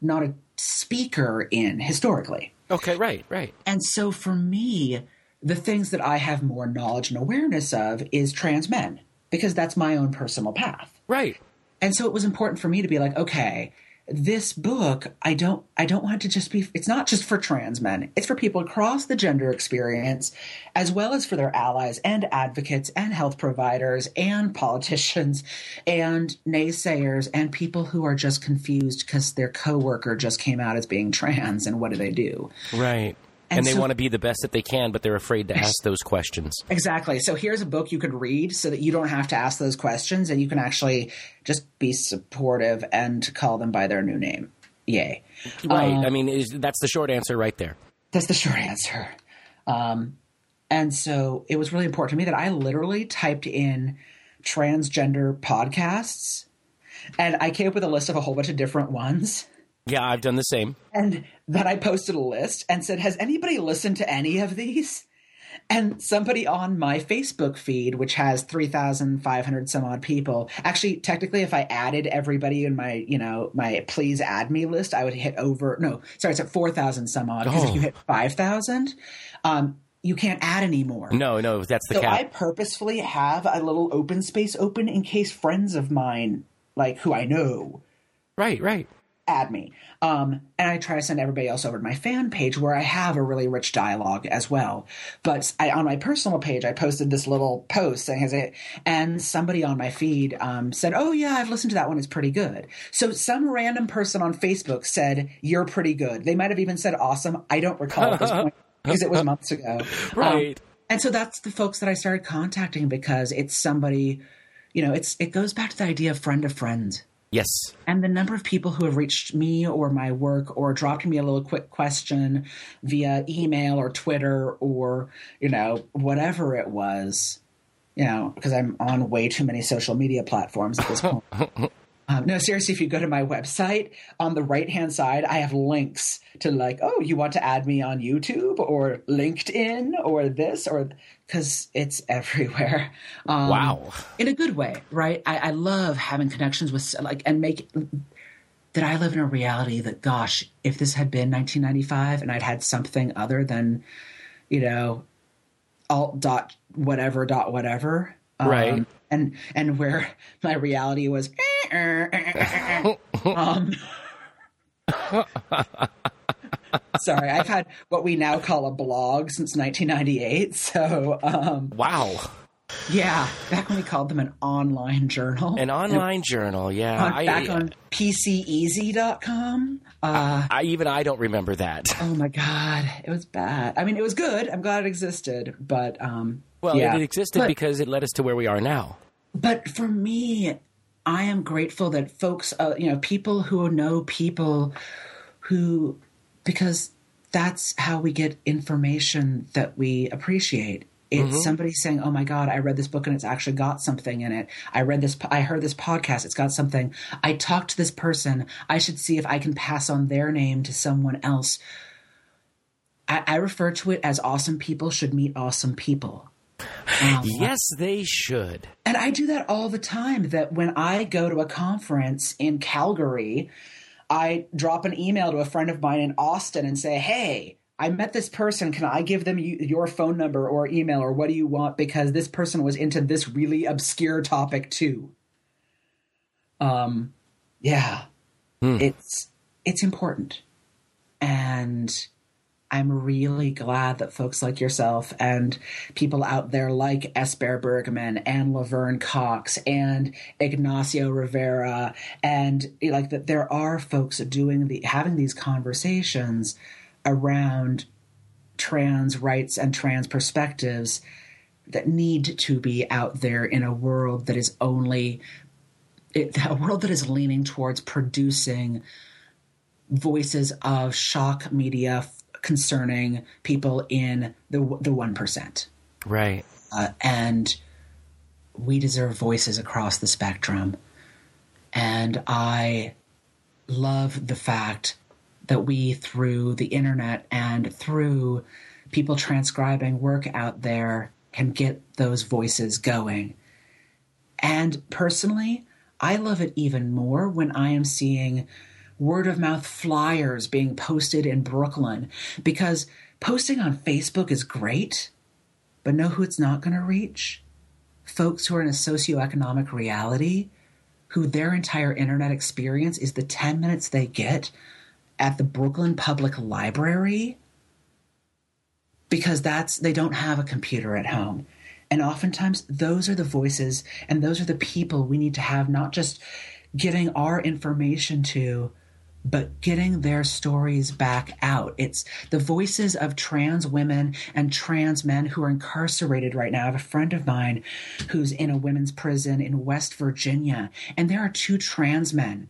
not a speaker in historically. Okay, right, right. And so for me, the things that I have more knowledge and awareness of is trans men because that's my own personal path. Right. And so it was important for me to be like, okay, this book, I don't I don't want it to just be it's not just for trans men. It's for people across the gender experience as well as for their allies and advocates and health providers and politicians and naysayers and people who are just confused cuz their coworker just came out as being trans and what do they do? Right. And, and they so, want to be the best that they can, but they're afraid to ask those questions. Exactly. So here's a book you could read so that you don't have to ask those questions and you can actually just be supportive and call them by their new name. Yay. Right. Um, I mean, is, that's the short answer right there. That's the short answer. Um, and so it was really important to me that I literally typed in transgender podcasts and I came up with a list of a whole bunch of different ones Yeah, I've done the same. And then I posted a list and said, Has anybody listened to any of these? And somebody on my Facebook feed, which has 3,500 some odd people, actually, technically, if I added everybody in my, you know, my please add me list, I would hit over, no, sorry, it's at 4,000 some odd. Because Oh. if you hit 5,000, um, you can't add anymore. No, no, that's the So cap. I purposefully have a little open space open in case friends of mine, like who I know, right, right. Add me. Um, and I try to send everybody else over to my fan page where I have a really rich dialogue as well. But I, on my personal page, I posted this little post saying? And somebody on my feed um, said, "Oh yeah, I've listened to that one. It's pretty good." So some random person on Facebook said, "You're pretty good." They might have even said, "Awesome." I don't recall at this point because it was months ago. Um, Right. and so that's the folks that I started contacting because it's somebody, you know, it's it goes back to the idea of friend of friend. Yes. And the number of people who have reached me or my work or dropped me a little quick question via email or Twitter or, you know, whatever it was, you know, because I'm on way too many social media platforms at this point. Um, no, seriously, if you go to my website, on the right hand side, I have links to like, oh, you want to add me on YouTube or LinkedIn or this or because it's everywhere. Um, Wow. In a good way, right? I, I love having connections with like and make that I live in a reality that, gosh, if this had been 1995 and I'd had something other than, you know, alt dot whatever dot whatever, um, Right. And and where my reality was, um, sorry, I've had what we now call a blog since 1998. So, um, Wow. yeah, back when we called them an online journal. An online journal. Yeah. on, I, back on PCEasy.com. Uh, I even I don't remember that. oh my God, it was bad. I mean, it was good. I'm glad it existed, but um, Well, yeah. it existed But- because it led us to where we are now. But for me, I am grateful that folks, uh, you know, people who know people who, because that's how we get information that we appreciate. It's somebody saying, "Oh my God, I read this book and it's actually got something in it. I read this, I heard this podcast. It's got something. I talked to this person. I should see if I can pass on their name to someone else." I, I refer to it as awesome people should meet awesome people. Yes, they should. And I do that all the time. That when I go to a conference in Calgary, I drop an email to a friend of mine in Austin and say, Hey, I met this person. Can I give them you, your phone number or email or what do you want? Because this person was into this really obscure topic too. Um, yeah, it's it's important, and I'm really glad that folks like yourself and people out there like S. Bear Bergman and Laverne Cox and Ignacio Rivera and like that there are folks doing the having these conversations around trans rights and trans perspectives that need to be out there in a world that is only it, a world that is leaning towards producing voices of shock media concerning people in the the one percent, Right. uh, and we deserve voices across the spectrum. And I love the fact that we, through the internet and through people transcribing work out there, can get those voices going. And personally, I love it even more when I am seeing word of mouth flyers being posted in Brooklyn because posting on Facebook is great, but know who it's not going to reach? Folks who are in a socioeconomic reality who their entire internet experience is the 10 minutes they get at the Brooklyn Public Library because that's they don't have a computer at home. And oftentimes those are the voices and those are the people we need to have not just getting our information to but getting their stories back out. It's the voices of trans women and trans men who are incarcerated right now. I have a friend of mine who's in a women's prison in West Virginia, and there are two trans men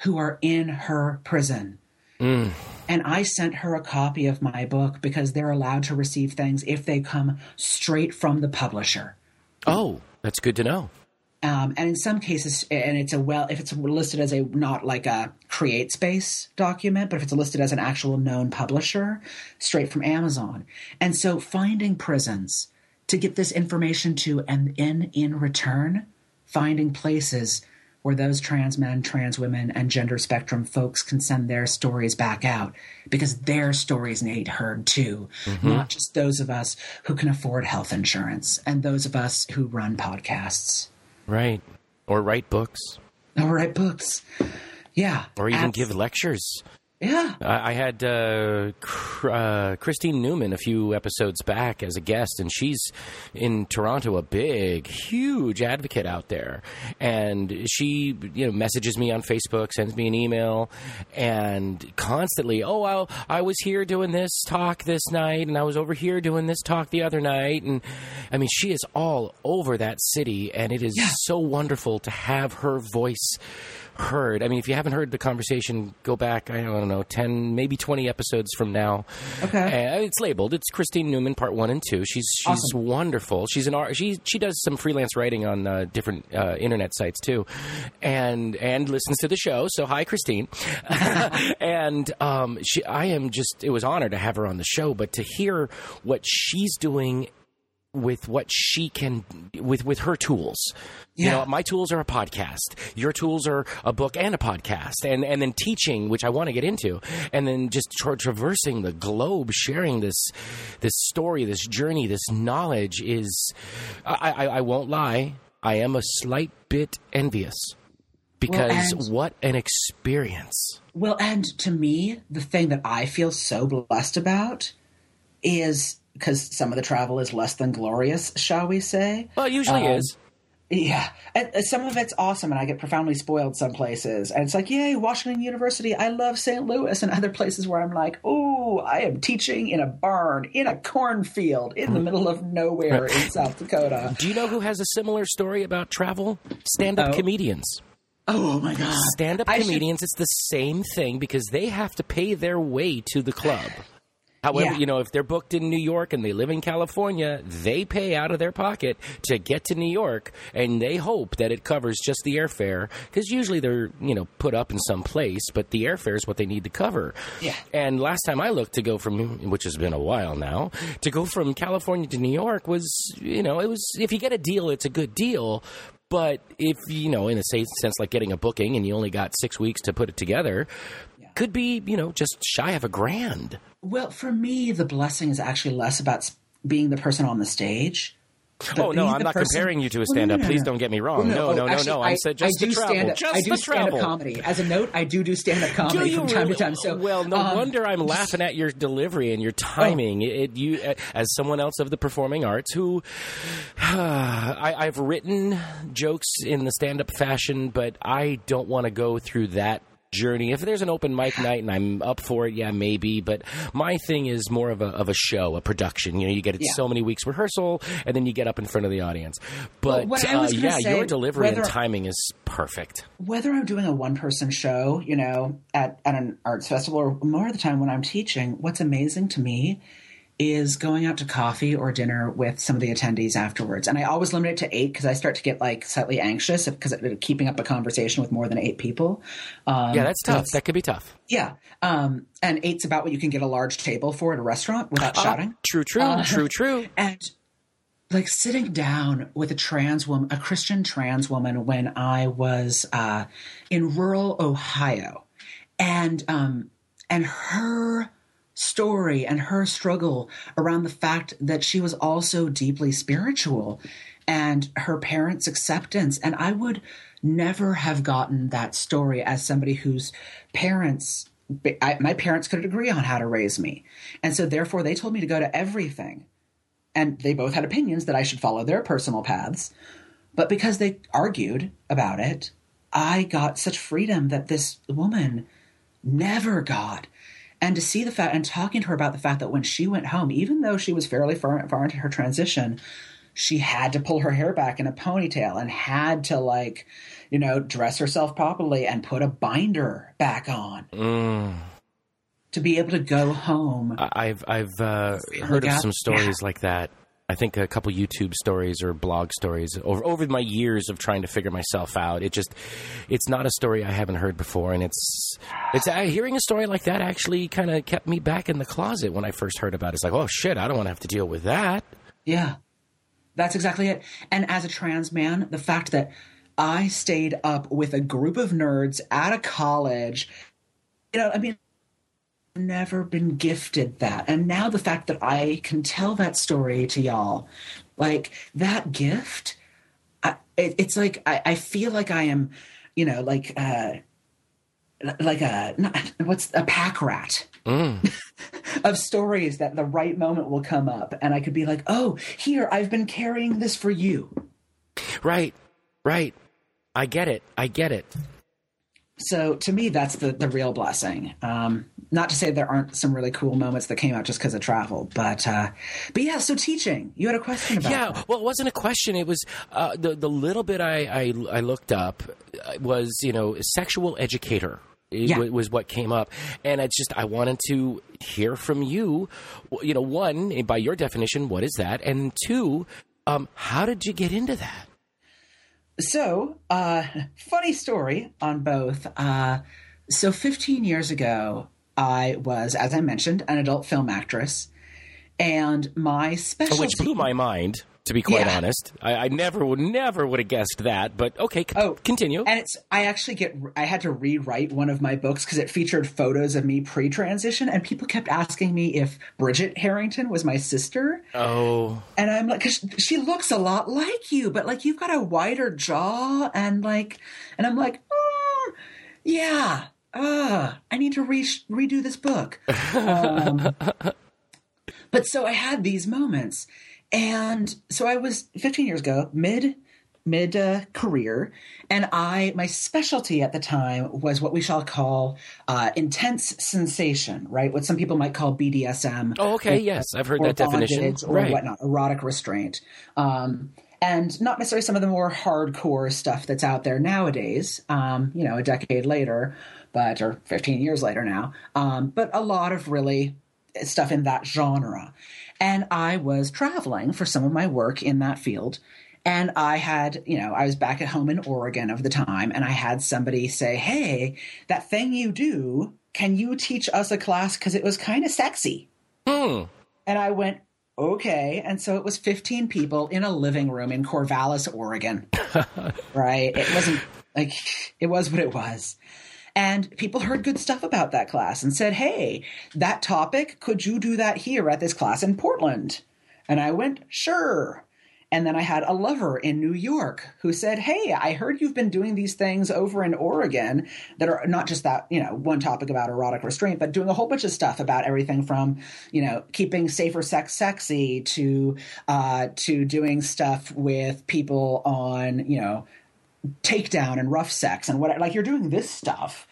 who are in her prison. Mm. And I sent her a copy of my book because they're allowed to receive things if they come straight from the publisher. Oh, that's good to know. Um, and in some cases, and it's a well, if it's listed as a not like a create space document, but if it's listed as an actual known publisher, straight from Amazon. And so finding prisons to get this information to, and in in return, finding places where those trans men, trans women, and gender spectrum folks can send their stories back out because their stories need heard too, mm-hmm. not just those of us who can afford health insurance and those of us who run podcasts. Right. Or write books. Or write books. Yeah. Or even give lectures. Yeah. I, I had uh, uh, Christine Newman a few episodes back as a guest, and she's in Toronto, a big, huge advocate out there. And she, you know, messages me on Facebook, sends me an email, and constantly, oh, I, I was here doing this talk this night, and I was over here doing this talk the other night. And I mean, she is all over that city, and it is yeah. so wonderful to have her voice heard. I mean, if you haven't heard the conversation, go back. I don't know, ten, maybe twenty episodes from now. Okay, uh, it's labeled. It's Christine Newman, part one and two. She's she's awesome. wonderful. She's an art. She she does some freelance writing on uh, different uh, internet sites too, and and listens to the show. So hi, Christine. and um, she, I am just. It was honor to have her on the show, but to hear what she's doing with what she can with with her tools. Yeah. You know, my tools are a podcast. Your tools are a book and a podcast, and and then teaching, which I want to get into, and then just tra- traversing the globe, sharing this this story, this journey, this knowledge is. I, I, I won't lie. I am a slight bit envious because well, and, what an experience. Well, and to me, the thing that I feel so blessed about is because some of the travel is less than glorious, shall we say? Well, it usually um, is. Yeah, and some of it's awesome, and I get profoundly spoiled some places. And it's like, yay, Washington University! I love St. Louis, and other places where I'm like, oh, I am teaching in a barn in a cornfield in the middle of nowhere in South Dakota. Do you know who has a similar story about travel? Stand-up oh. comedians. Oh my god! Stand-up I comedians. Should... It's the same thing because they have to pay their way to the club. However, yeah. you know, if they're booked in New York and they live in California, they pay out of their pocket to get to New York, and they hope that it covers just the airfare because usually they're you know put up in some place, but the airfare is what they need to cover. Yeah. And last time I looked to go from, which has been a while now, to go from California to New York was you know it was if you get a deal, it's a good deal, but if you know, in a sense, like getting a booking and you only got six weeks to put it together. Could be you know just shy of a grand. Well, for me, the blessing is actually less about being the person on the stage. Oh no, I'm not person... comparing you to a stand-up. Well, no, no, no, Please don't get me wrong. no, no, no, actually, no, I, I, said just I do the travel. Just I do the stand-up travel. comedy. As a note, I do do stand-up comedy from time really? to time. So, well, no um, wonder I'm laughing at your delivery and your oh. timing. Oh. It, you, as someone else of the performing arts, who I, I've written jokes in the stand-up fashion, but I don't want to go through that journey. If there's an open mic night and I'm up for it, yeah, maybe. But my thing is more of a of a show, a production. You know, you get yeah. so many weeks rehearsal, and then you get up in front of the audience. But well, uh, yeah, say, your delivery whether, and timing is perfect. Whether I'm doing a one person show, you know, at at an arts festival, or more of the time when I'm teaching, what's amazing to me is going out to coffee or dinner with some of the attendees afterwards. And I always limit it to eight because I start to get like slightly anxious because of keeping up a conversation with more than eight people. Um, yeah, that's tough. That could be tough. Yeah. Um, and eight's about what you can get a large table for at a restaurant without uh, shouting. True, true, uh, true, true. And like sitting down with a trans woman, a Christian trans woman, when I was uh, in rural Ohio, and um, and her story and her struggle around the fact that she was also deeply spiritual and her parents' acceptance. And I would never have gotten that story as somebody whose parents, I, my parents couldn't agree on how to raise me. And so therefore they told me to go to everything. And they both had opinions that I should follow their personal paths. But because they argued about it, I got such freedom that this woman never got and to see the fact and talking to her about the fact that when she went home, even though she was fairly far, far into her transition, she had to pull her hair back in a ponytail and had to like, you know, dress herself properly and put a binder back on. Mm. To be able to go home, I've I've uh, heard of some stories yeah. like that I think a couple YouTube stories or blog stories over over my years of trying to figure myself out. It just it's not a story I haven't heard before, and it's it's uh, hearing a story like that actually kind of kept me back in the closet when I first heard about it. It's like, oh shit, I don't want to have to deal with that. Yeah, that's exactly it. And as a trans man, the fact that I stayed up with a group of nerds at a college, you know, I mean, never been gifted that. And now the fact that I can tell that story to y'all, like that gift, I, it, it's like I, I, feel like I am, you know, like uh, like a not, what's a pack rat. Mm. of stories that the right moment will come up and I could be like, "Oh, here I've been carrying this for you." Right. Right. I get it. I get it. So to me, that's the the real blessing. Um, not to say there aren't some really cool moments that came out just because of travel, but uh, but yeah. So teaching, you had a question about? Yeah, that. well, it wasn't a question. It was uh, the the little bit I, I, I looked up was you know sexual educator. It yeah. was what came up, and it's just I wanted to hear from you. You know, one by your definition, what is that? And two, um, how did you get into that? So, uh, funny story on both. Uh, so, 15 years ago, I was, as I mentioned, an adult film actress, and my specialty, which blew my mind. To be quite yeah. honest, I, I, never would never would have guessed that. But okay, c- oh, continue. And it's I actually get I had to rewrite one of my books because it featured photos of me pre-transition, and people kept asking me if Bridget Harrington was my sister. Oh, and I'm like, cause she looks a lot like you, but like you've got a wider jaw, and like, and I'm like, mm, yeah, ah, I need to re- redo this book. Um, but so I had these moments, and so I was 15 years ago, mid mid uh, career, and I my specialty at the time was what we shall call uh, intense sensation, right? What some people might call BDSM. Oh, okay, or, yes, I've heard that definition. Or right. whatnot, erotic restraint. Um, and not necessarily some of the more hardcore stuff that's out there nowadays. Um, you know, a decade later, but or 15 years later now. Um, but a lot of really stuff in that genre. And I was traveling for some of my work in that field. And I had, you know, I was back at home in Oregon of the time, and I had somebody say, Hey, that thing you do, can you teach us a class? Because it was kind of sexy. Mm. And I went, Okay. And so it was 15 people in a living room in Corvallis, Oregon. right. It wasn't like, it was what it was. And people heard good stuff about that class and said, Hey, that topic, could you do that here at this class in Portland? And I went, Sure. And then I had a lover in New York who said, Hey, I heard you've been doing these things over in Oregon that are not just that, you know, one topic about erotic restraint, but doing a whole bunch of stuff about everything from, you know, keeping safer sex sexy to, uh, to doing stuff with people on, you know, takedown and rough sex and what like you're doing this stuff.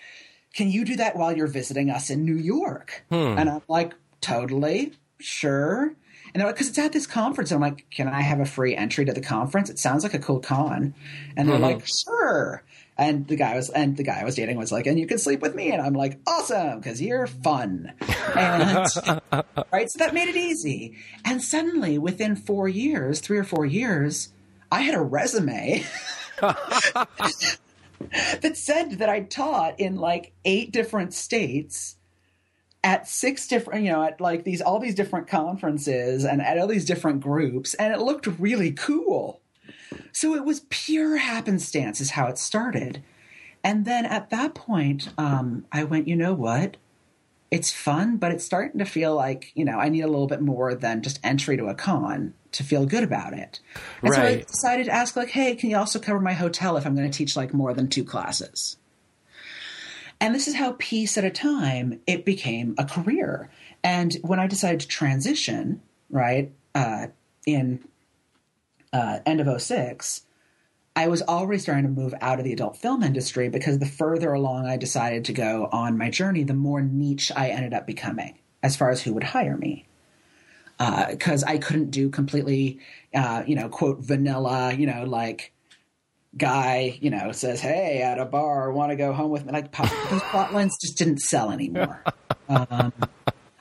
Can you do that while you're visiting us in new york? Hmm. and i'm like totally sure. And they're like because it's at this conference. And i'm like can i have a free entry to the conference? It sounds like a cool con and they're mm-hmm. like sure. And the guy was and the guy I was dating was like, and you can sleep with me, and I'm like, awesome, because you're fun. And right, so that made it easy. And suddenly, within four years, three or four years, I had a resume that said that I taught in like eight different states at six different, you know, at like these, all these different conferences and at all these different groups. And it looked really cool. So it was pure happenstance, is how it started. And then at that point, um, I went, you know what? It's fun, but it's starting to feel like, you know, I need a little bit more than just entry to a con to feel good about it. And right. so I decided to ask, like, hey, can you also cover my hotel if I'm going to teach like more than two classes? And this is how piece at a time it became a career. And when I decided to transition, right, uh, in uh, end of 06, I was already starting to move out of the adult film industry because the further along I decided to go on my journey, the more niche I ended up becoming as far as who would hire me because uh, I couldn't do completely, uh, you know, quote vanilla, you know, like guy, you know, says, "Hey, at a bar, want to go home with me?" Like those plot lines just didn't sell anymore. um,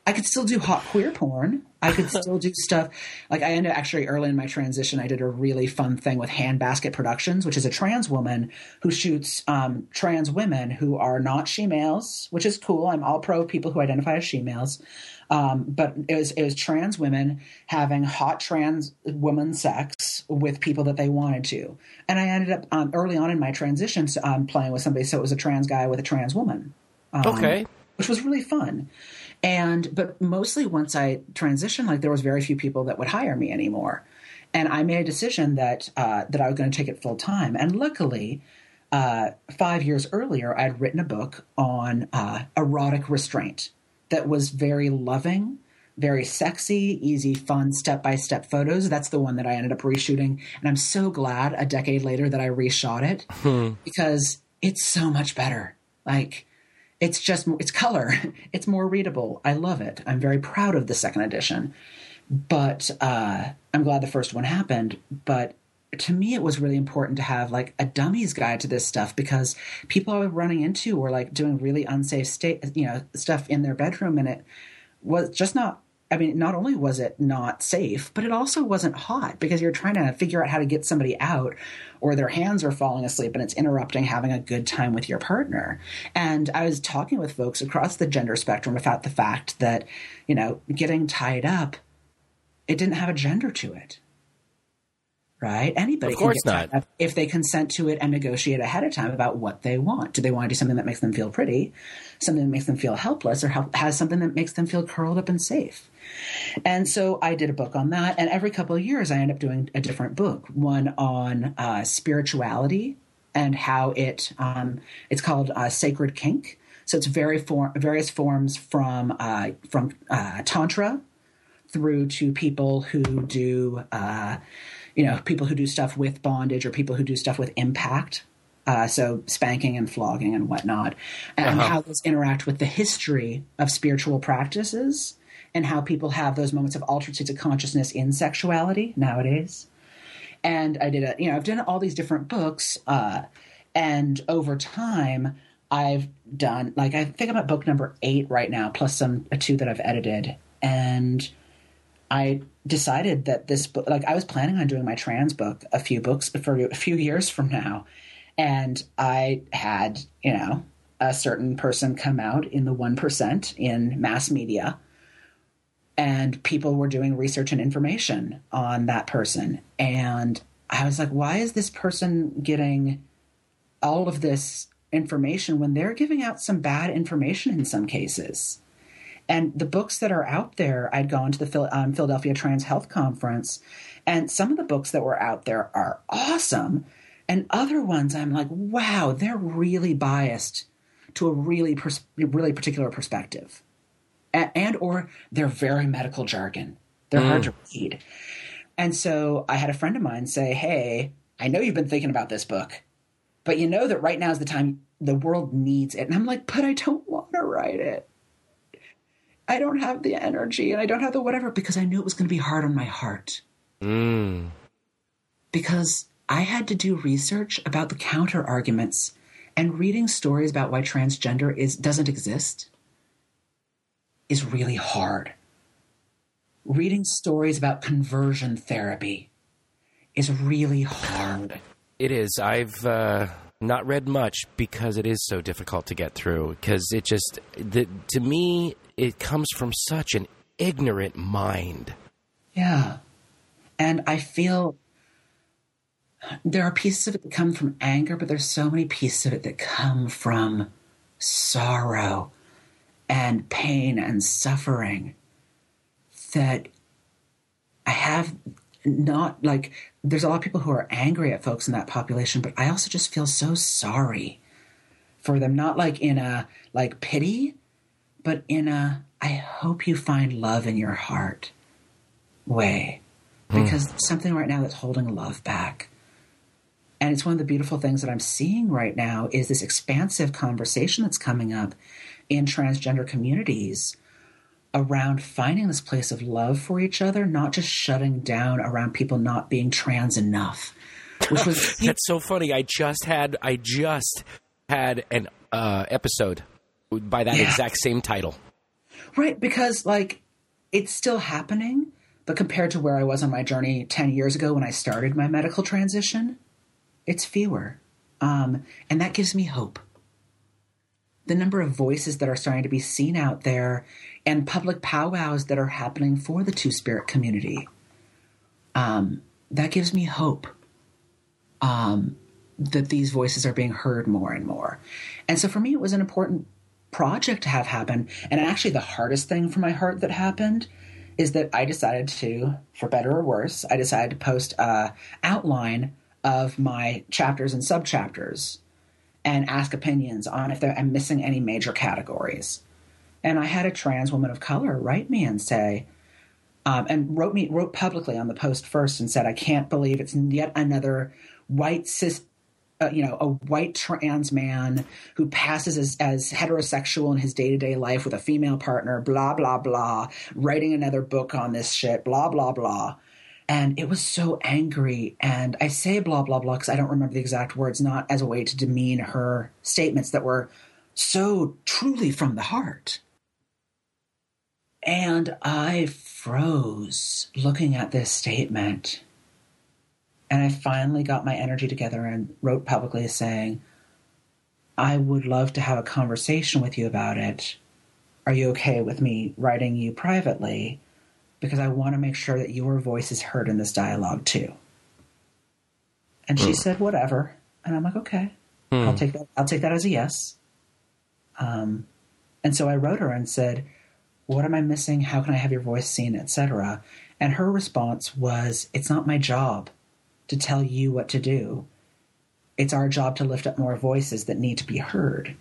I could still do hot queer porn. I could still do stuff like I ended actually early in my transition. I did a really fun thing with Handbasket Productions, which is a trans woman who shoots um, trans women who are not she males, which is cool. I'm all pro people who identify as she males. Um, but it was it was trans women having hot trans woman sex with people that they wanted to, and I ended up um, early on in my transition um, playing with somebody. So it was a trans guy with a trans woman. Um, okay, which was really fun. And but mostly once I transitioned, like there was very few people that would hire me anymore, and I made a decision that uh, that I was going to take it full time. And luckily, uh, five years earlier, I had written a book on uh, erotic restraint that was very loving, very sexy, easy, fun, step by step photos. That's the one that I ended up reshooting, and I'm so glad a decade later that I reshot it hmm. because it's so much better. Like it's just it's color. It's more readable. I love it. I'm very proud of the second edition. But uh, i'm glad the first one happened. But to me it was really important to have like a dummy's guide to this stuff because people i was running into were like doing really unsafe state you know stuff in their bedroom and it was just not I mean, not only was it not safe, but it also wasn't hot because you're trying to figure out how to get somebody out or their hands are falling asleep and it's interrupting having a good time with your partner. And I was talking with folks across the gender spectrum about the fact that, you know, getting tied up, it didn't have a gender to it right? Anybody of course not. if they consent to it and negotiate ahead of time about what they want. Do they want to do something that makes them feel pretty, something that makes them feel helpless, or help, has something that makes them feel curled up and safe? And so I did a book on that, and every couple of years I end up doing a different book. One on uh, spirituality and how it um, it's called uh, Sacred Kink. So it's very for, various forms from uh, from uh, tantra through to people who do uh, you know, people who do stuff with bondage or people who do stuff with impact. Uh, so spanking and flogging and whatnot, and uh-huh. how those interact with the history of spiritual practices and how people have those moments of altered states of consciousness in sexuality nowadays. And I did a, you know, I've done all these different books, uh, and over time, I've done like I think I'm at book number eight right now, plus some two that I've edited, and I decided that this book, like I was planning on doing my trans book a few books for a few years from now. And I had, you know, a certain person come out in the 1% in mass media. And people were doing research and information on that person. And I was like, why is this person getting all of this information when they're giving out some bad information in some cases? And the books that are out there, I'd gone to the um, Philadelphia Trans Health Conference, and some of the books that were out there are awesome. And other ones, I'm like, wow, they're really biased to a really, pers- really particular perspective, and, and, or they're very medical jargon. They're mm. hard to read. And so I had a friend of mine say, "Hey, I know you've been thinking about this book, but you know that right now is the time the world needs it." And I'm like, "But I don't want to write it." I don't have the energy and I don't have the whatever because I knew it was going to be hard on my heart. Mm. Because I had to do research about the counter arguments and reading stories about why transgender is doesn't exist is really hard. Reading stories about conversion therapy is really hard. It is. I've uh, not read much because it is so difficult to get through. Because it just, the, to me, it comes from such an ignorant mind. Yeah. And I feel there are pieces of it that come from anger, but there's so many pieces of it that come from sorrow and pain and suffering that I have not like there's a lot of people who are angry at folks in that population, but I also just feel so sorry for them, not like in a like pity, but in a I hope you find love in your heart way. Hmm. Because mm. something right now that's holding love back. And it's one of the beautiful things that I'm seeing right now is this expansive conversation that's coming up in transgender communities around finding this place of love for each other, not just shutting down around people not being trans enough. Which was That's so funny. I just had I just had an uh, episode by that yeah. exact same title. Right, because like it's still happening, but compared to where I was on my journey 10 years ago when I started my medical transition, it's fewer. Um, and that gives me hope. The number of voices that are starting to be seen out there and public powwows that are happening for the Two Spirit community, um, that gives me hope um, that these voices are being heard more and more. And so for me, it was an important project to have happen. And actually, the hardest thing for my heart that happened is that I decided to, for better or worse, I decided to post a outline of my chapters and subchapters and ask opinions on if I'm missing any major categories. And I had a trans woman of color write me and say, um, and wrote me wrote publicly on the post first and said, "I can't believe it's yet another white cis you know, a white trans man who passes as, as heterosexual in his day to day life with a female partner, blah, blah, blah, writing another book on this shit, blah, blah, blah. And it was so angry. And I say blah, blah, blah because I don't remember the exact words, not as a way to demean her statements that were so truly from the heart. And I froze looking at this statement and I finally got my energy together and wrote publicly saying, I would love to have a conversation with you about it. Are you okay with me writing you privately? Because I want to make sure that your voice is heard in this dialogue too. And she mm. said, whatever. And I'm like, okay, mm. I'll take that. I'll take that as a yes. Um, and so I wrote her and said, what am I missing? How can I have your voice seen, etc. And her response was, it's not my job to tell you what to do. It's our job to lift up more voices that need to be heard.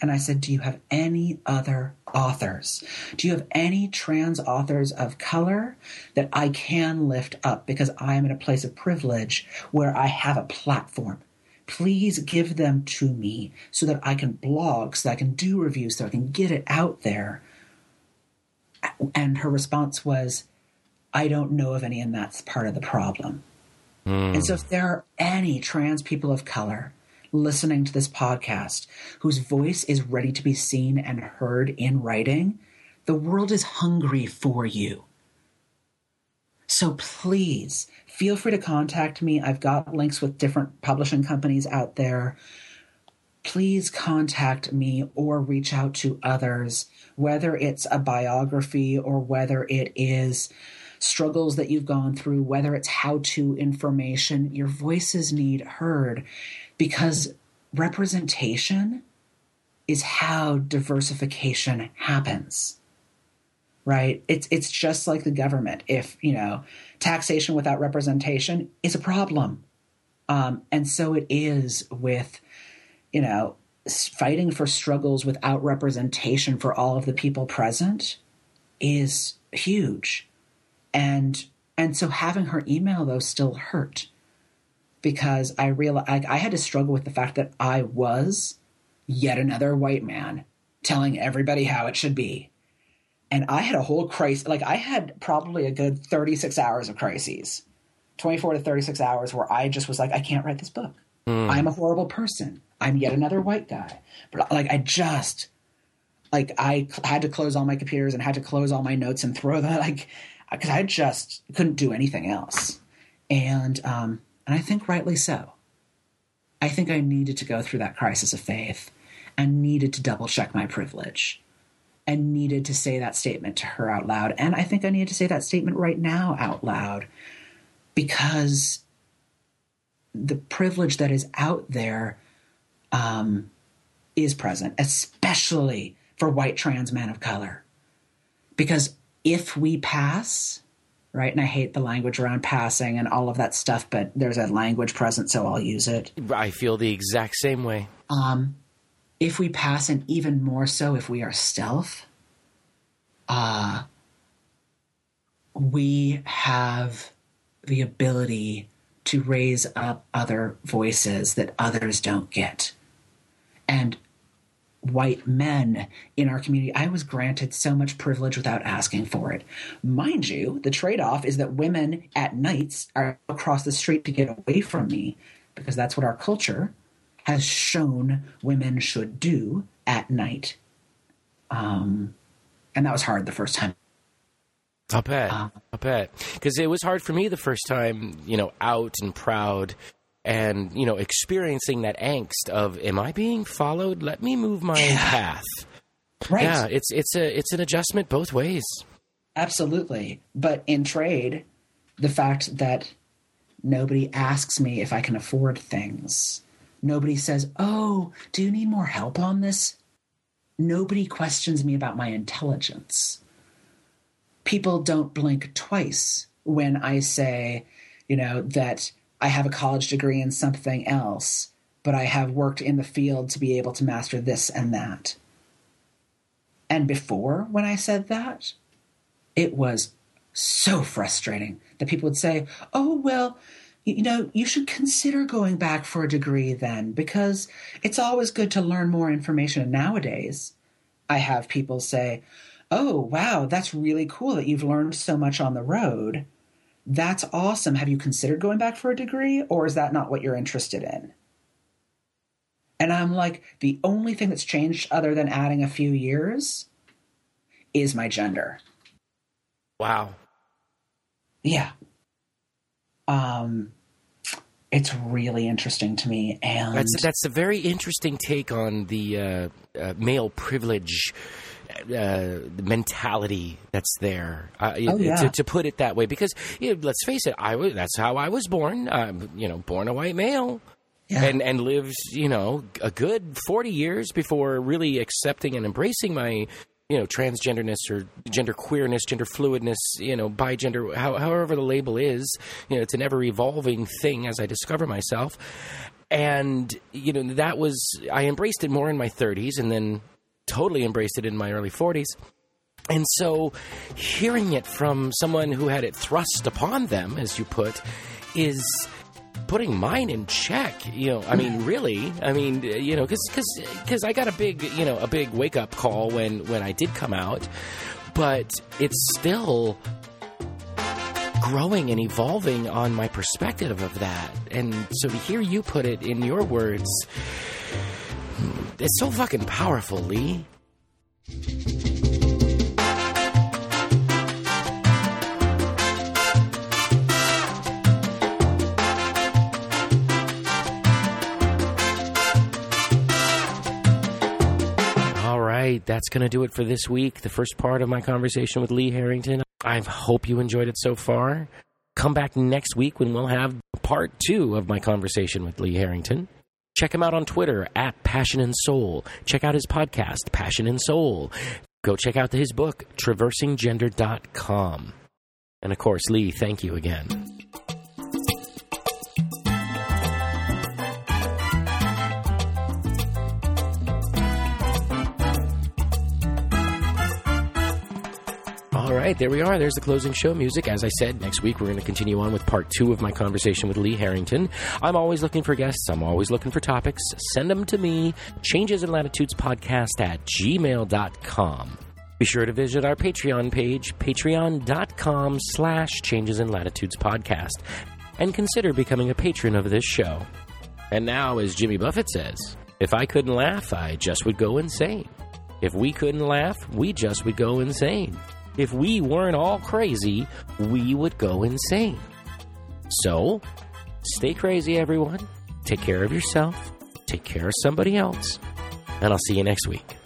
And I said, Do you have any other authors? Do you have any trans authors of color that I can lift up because I am in a place of privilege where I have a platform? Please give them to me so that I can blog, so that I can do reviews, so I can get it out there. And her response was, I don't know of any, and that's part of the problem. Mm. And so, if there are any trans people of color listening to this podcast whose voice is ready to be seen and heard in writing, the world is hungry for you. So please feel free to contact me. I've got links with different publishing companies out there. Please contact me or reach out to others, whether it's a biography or whether it is struggles that you've gone through, whether it's how to information, your voices need heard because representation is how diversification happens. Right? It's it's just like the government. If, you know, taxation without representation is a problem. Um, and so it is with, you know, fighting for struggles without representation for all of the people present is huge and and so having her email though still hurt because I realized I, I had to struggle with the fact that I was yet another white man telling everybody how it should be. And I had a whole crisis. Like I had probably a good 36 hours of crises, 24 to 36 hours where I just was like, I can't write this book. Mm. I'm a horrible person. I'm yet another white guy. But like, I just, like, I had to close all my computers and had to close all my notes and throw them. Like, because I just couldn't do anything else. And um, and I think rightly so. I think I needed to go through that crisis of faith and needed to double check my privilege and needed to say that statement to her out loud. And I think I need to say that statement right now out loud because the privilege that is out there um, is present, especially for white trans men of color. Because if we pass, right? And I hate the language around passing and all of that stuff, but there's a language present, so I'll use it. I feel the exact same way. Um, if we pass, and even more so if we are stealth, uh, we have the ability to raise up other voices that others don't get. And white men in our community, I was granted so much privilege without asking for it. Mind you, the trade off is that women at nights are across the street to get away from me because that's what our culture has shown women should do at night. Um, and that was hard the first time. I'll bet. Uh, I'll bet. Because it was hard for me the first time, you know, out and proud and, you know, experiencing that angst of, am I being followed? Let me move my Yeah. path. Right. Yeah, it's it's a it's an adjustment both ways. Absolutely. But in trade, the fact that nobody asks me if I can afford things, nobody says, Oh, do you need more help on this? Nobody questions me about my intelligence. People don't blink twice when I say, you know, that I have a college degree in something else, but I have worked in the field to be able to master this and that. And before, when I said that, it was so frustrating that people would say, "Oh, well, you know, you should consider going back for a degree then because it's always good to learn more information." And nowadays, I have people say, "Oh, wow, that's really cool that you've learned so much on the road. That's awesome. Have you considered going back for a degree or is that not what you're interested in?" And I'm like, the only thing that's changed other than adding a few years is my gender. Wow. Yeah. Um it's really interesting to me and That's that's a very interesting take on the uh, uh, male privilege uh, mentality that's there. Uh, Oh, yeah. to, to put it that way, because you know, let's face it, I was that's how I was born. You know, born a white male. Yeah. And and lived, you know, a good forty years before really accepting and embracing my, you know, transgenderness or gender queerness, gender fluidness, you know, bigender, how, however the label is. You know, it's an ever evolving thing as I discover myself. And you know, that was I embraced it more in my thirties, and then totally embraced it in my early forties. And so, hearing it from someone who had it thrust upon them, as you put, is putting mine in check. You know, I mean, really, I mean, you know, because I got a big you know a big wake up call when when I did come out, but it's still growing and evolving on my perspective of that. And so to hear you put it in your words, it's so fucking powerful, Lee. All right, that's going to do it for this week. The first part of my conversation with Lee Harrington. I hope you enjoyed it so far. Come back next week when we'll have part two of my conversation with Lee Harrington. Check him out on Twitter at Passion and Soul. Check out his podcast, Passion and Soul. Go check out his book, traversinggender.com. And of course, Lee, thank you again. All right, there we are. There's the closing show music. As I said, next week we're going to continue on with part two of my conversation with Lee Harrington. I'm always looking for guests. I'm always looking for topics. Send them to me. Changes in Latitudes Podcast at gmail.com. Be sure to visit our Patreon page, patreon.com slash changes in latitudes podcast, and consider becoming a patron of this show. And now, as Jimmy Buffett says, if I couldn't laugh, I just would go insane. If we couldn't laugh, we just would go insane. If we weren't all crazy, we would go insane. So, stay crazy, everyone. Take care of yourself. Take care of somebody else. And I'll see you next week.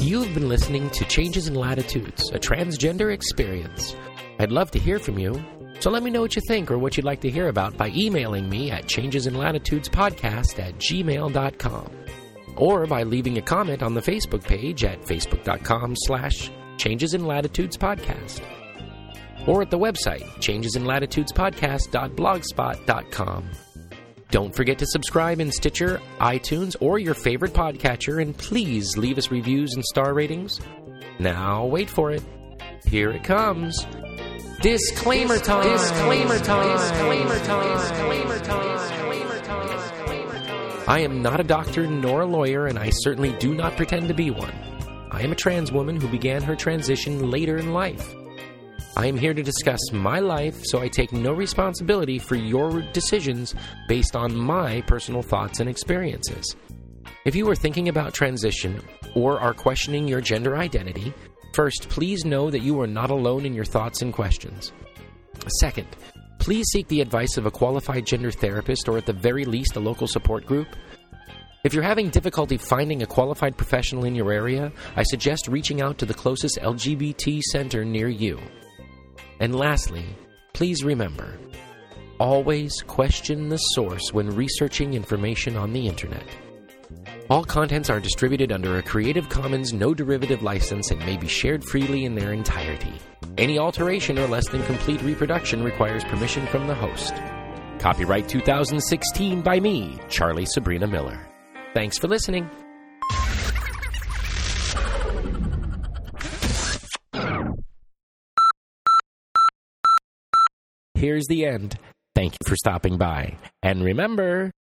You've been listening to Changes in Latitudes, a transgender experience. I'd love to hear from you, so let me know what you think or what you'd like to hear about by emailing me at changesinlatitudespodcast at gmail.com or by leaving a comment on the Facebook page at facebook.com slash changesinlatitudespodcast or at the website changesinlatitudespodcast.blogspot.com. Don't forget to subscribe in Stitcher, iTunes, or your favorite podcatcher, and please leave us reviews and star ratings. Now, wait for it. Here it comes. Disclaimer time. Disclaimer time. Disclaimer time. Disclaimer time. Disclaimer time. I am not a doctor nor a lawyer, and I certainly do not pretend to be one. I am a trans woman who began her transition later in life. I am here to discuss my life, so I take no responsibility for your decisions based on my personal thoughts and experiences. If you are thinking about transition or are questioning your gender identity, first, please know that you are not alone in your thoughts and questions. Second, please seek the advice of a qualified gender therapist or at the very least a local support group. If you're having difficulty finding a qualified professional in your area, I suggest reaching out to the closest LGBT center near you. And lastly, please remember always question the source when researching information on the internet. All contents are distributed under a Creative Commons no derivative license and may be shared freely in their entirety. Any alteration or less than complete reproduction requires permission from the host. Copyright 2016 by me, Charlie Sabrina Miller. Thanks for listening. Here's the end. Thank you for stopping by. And remember,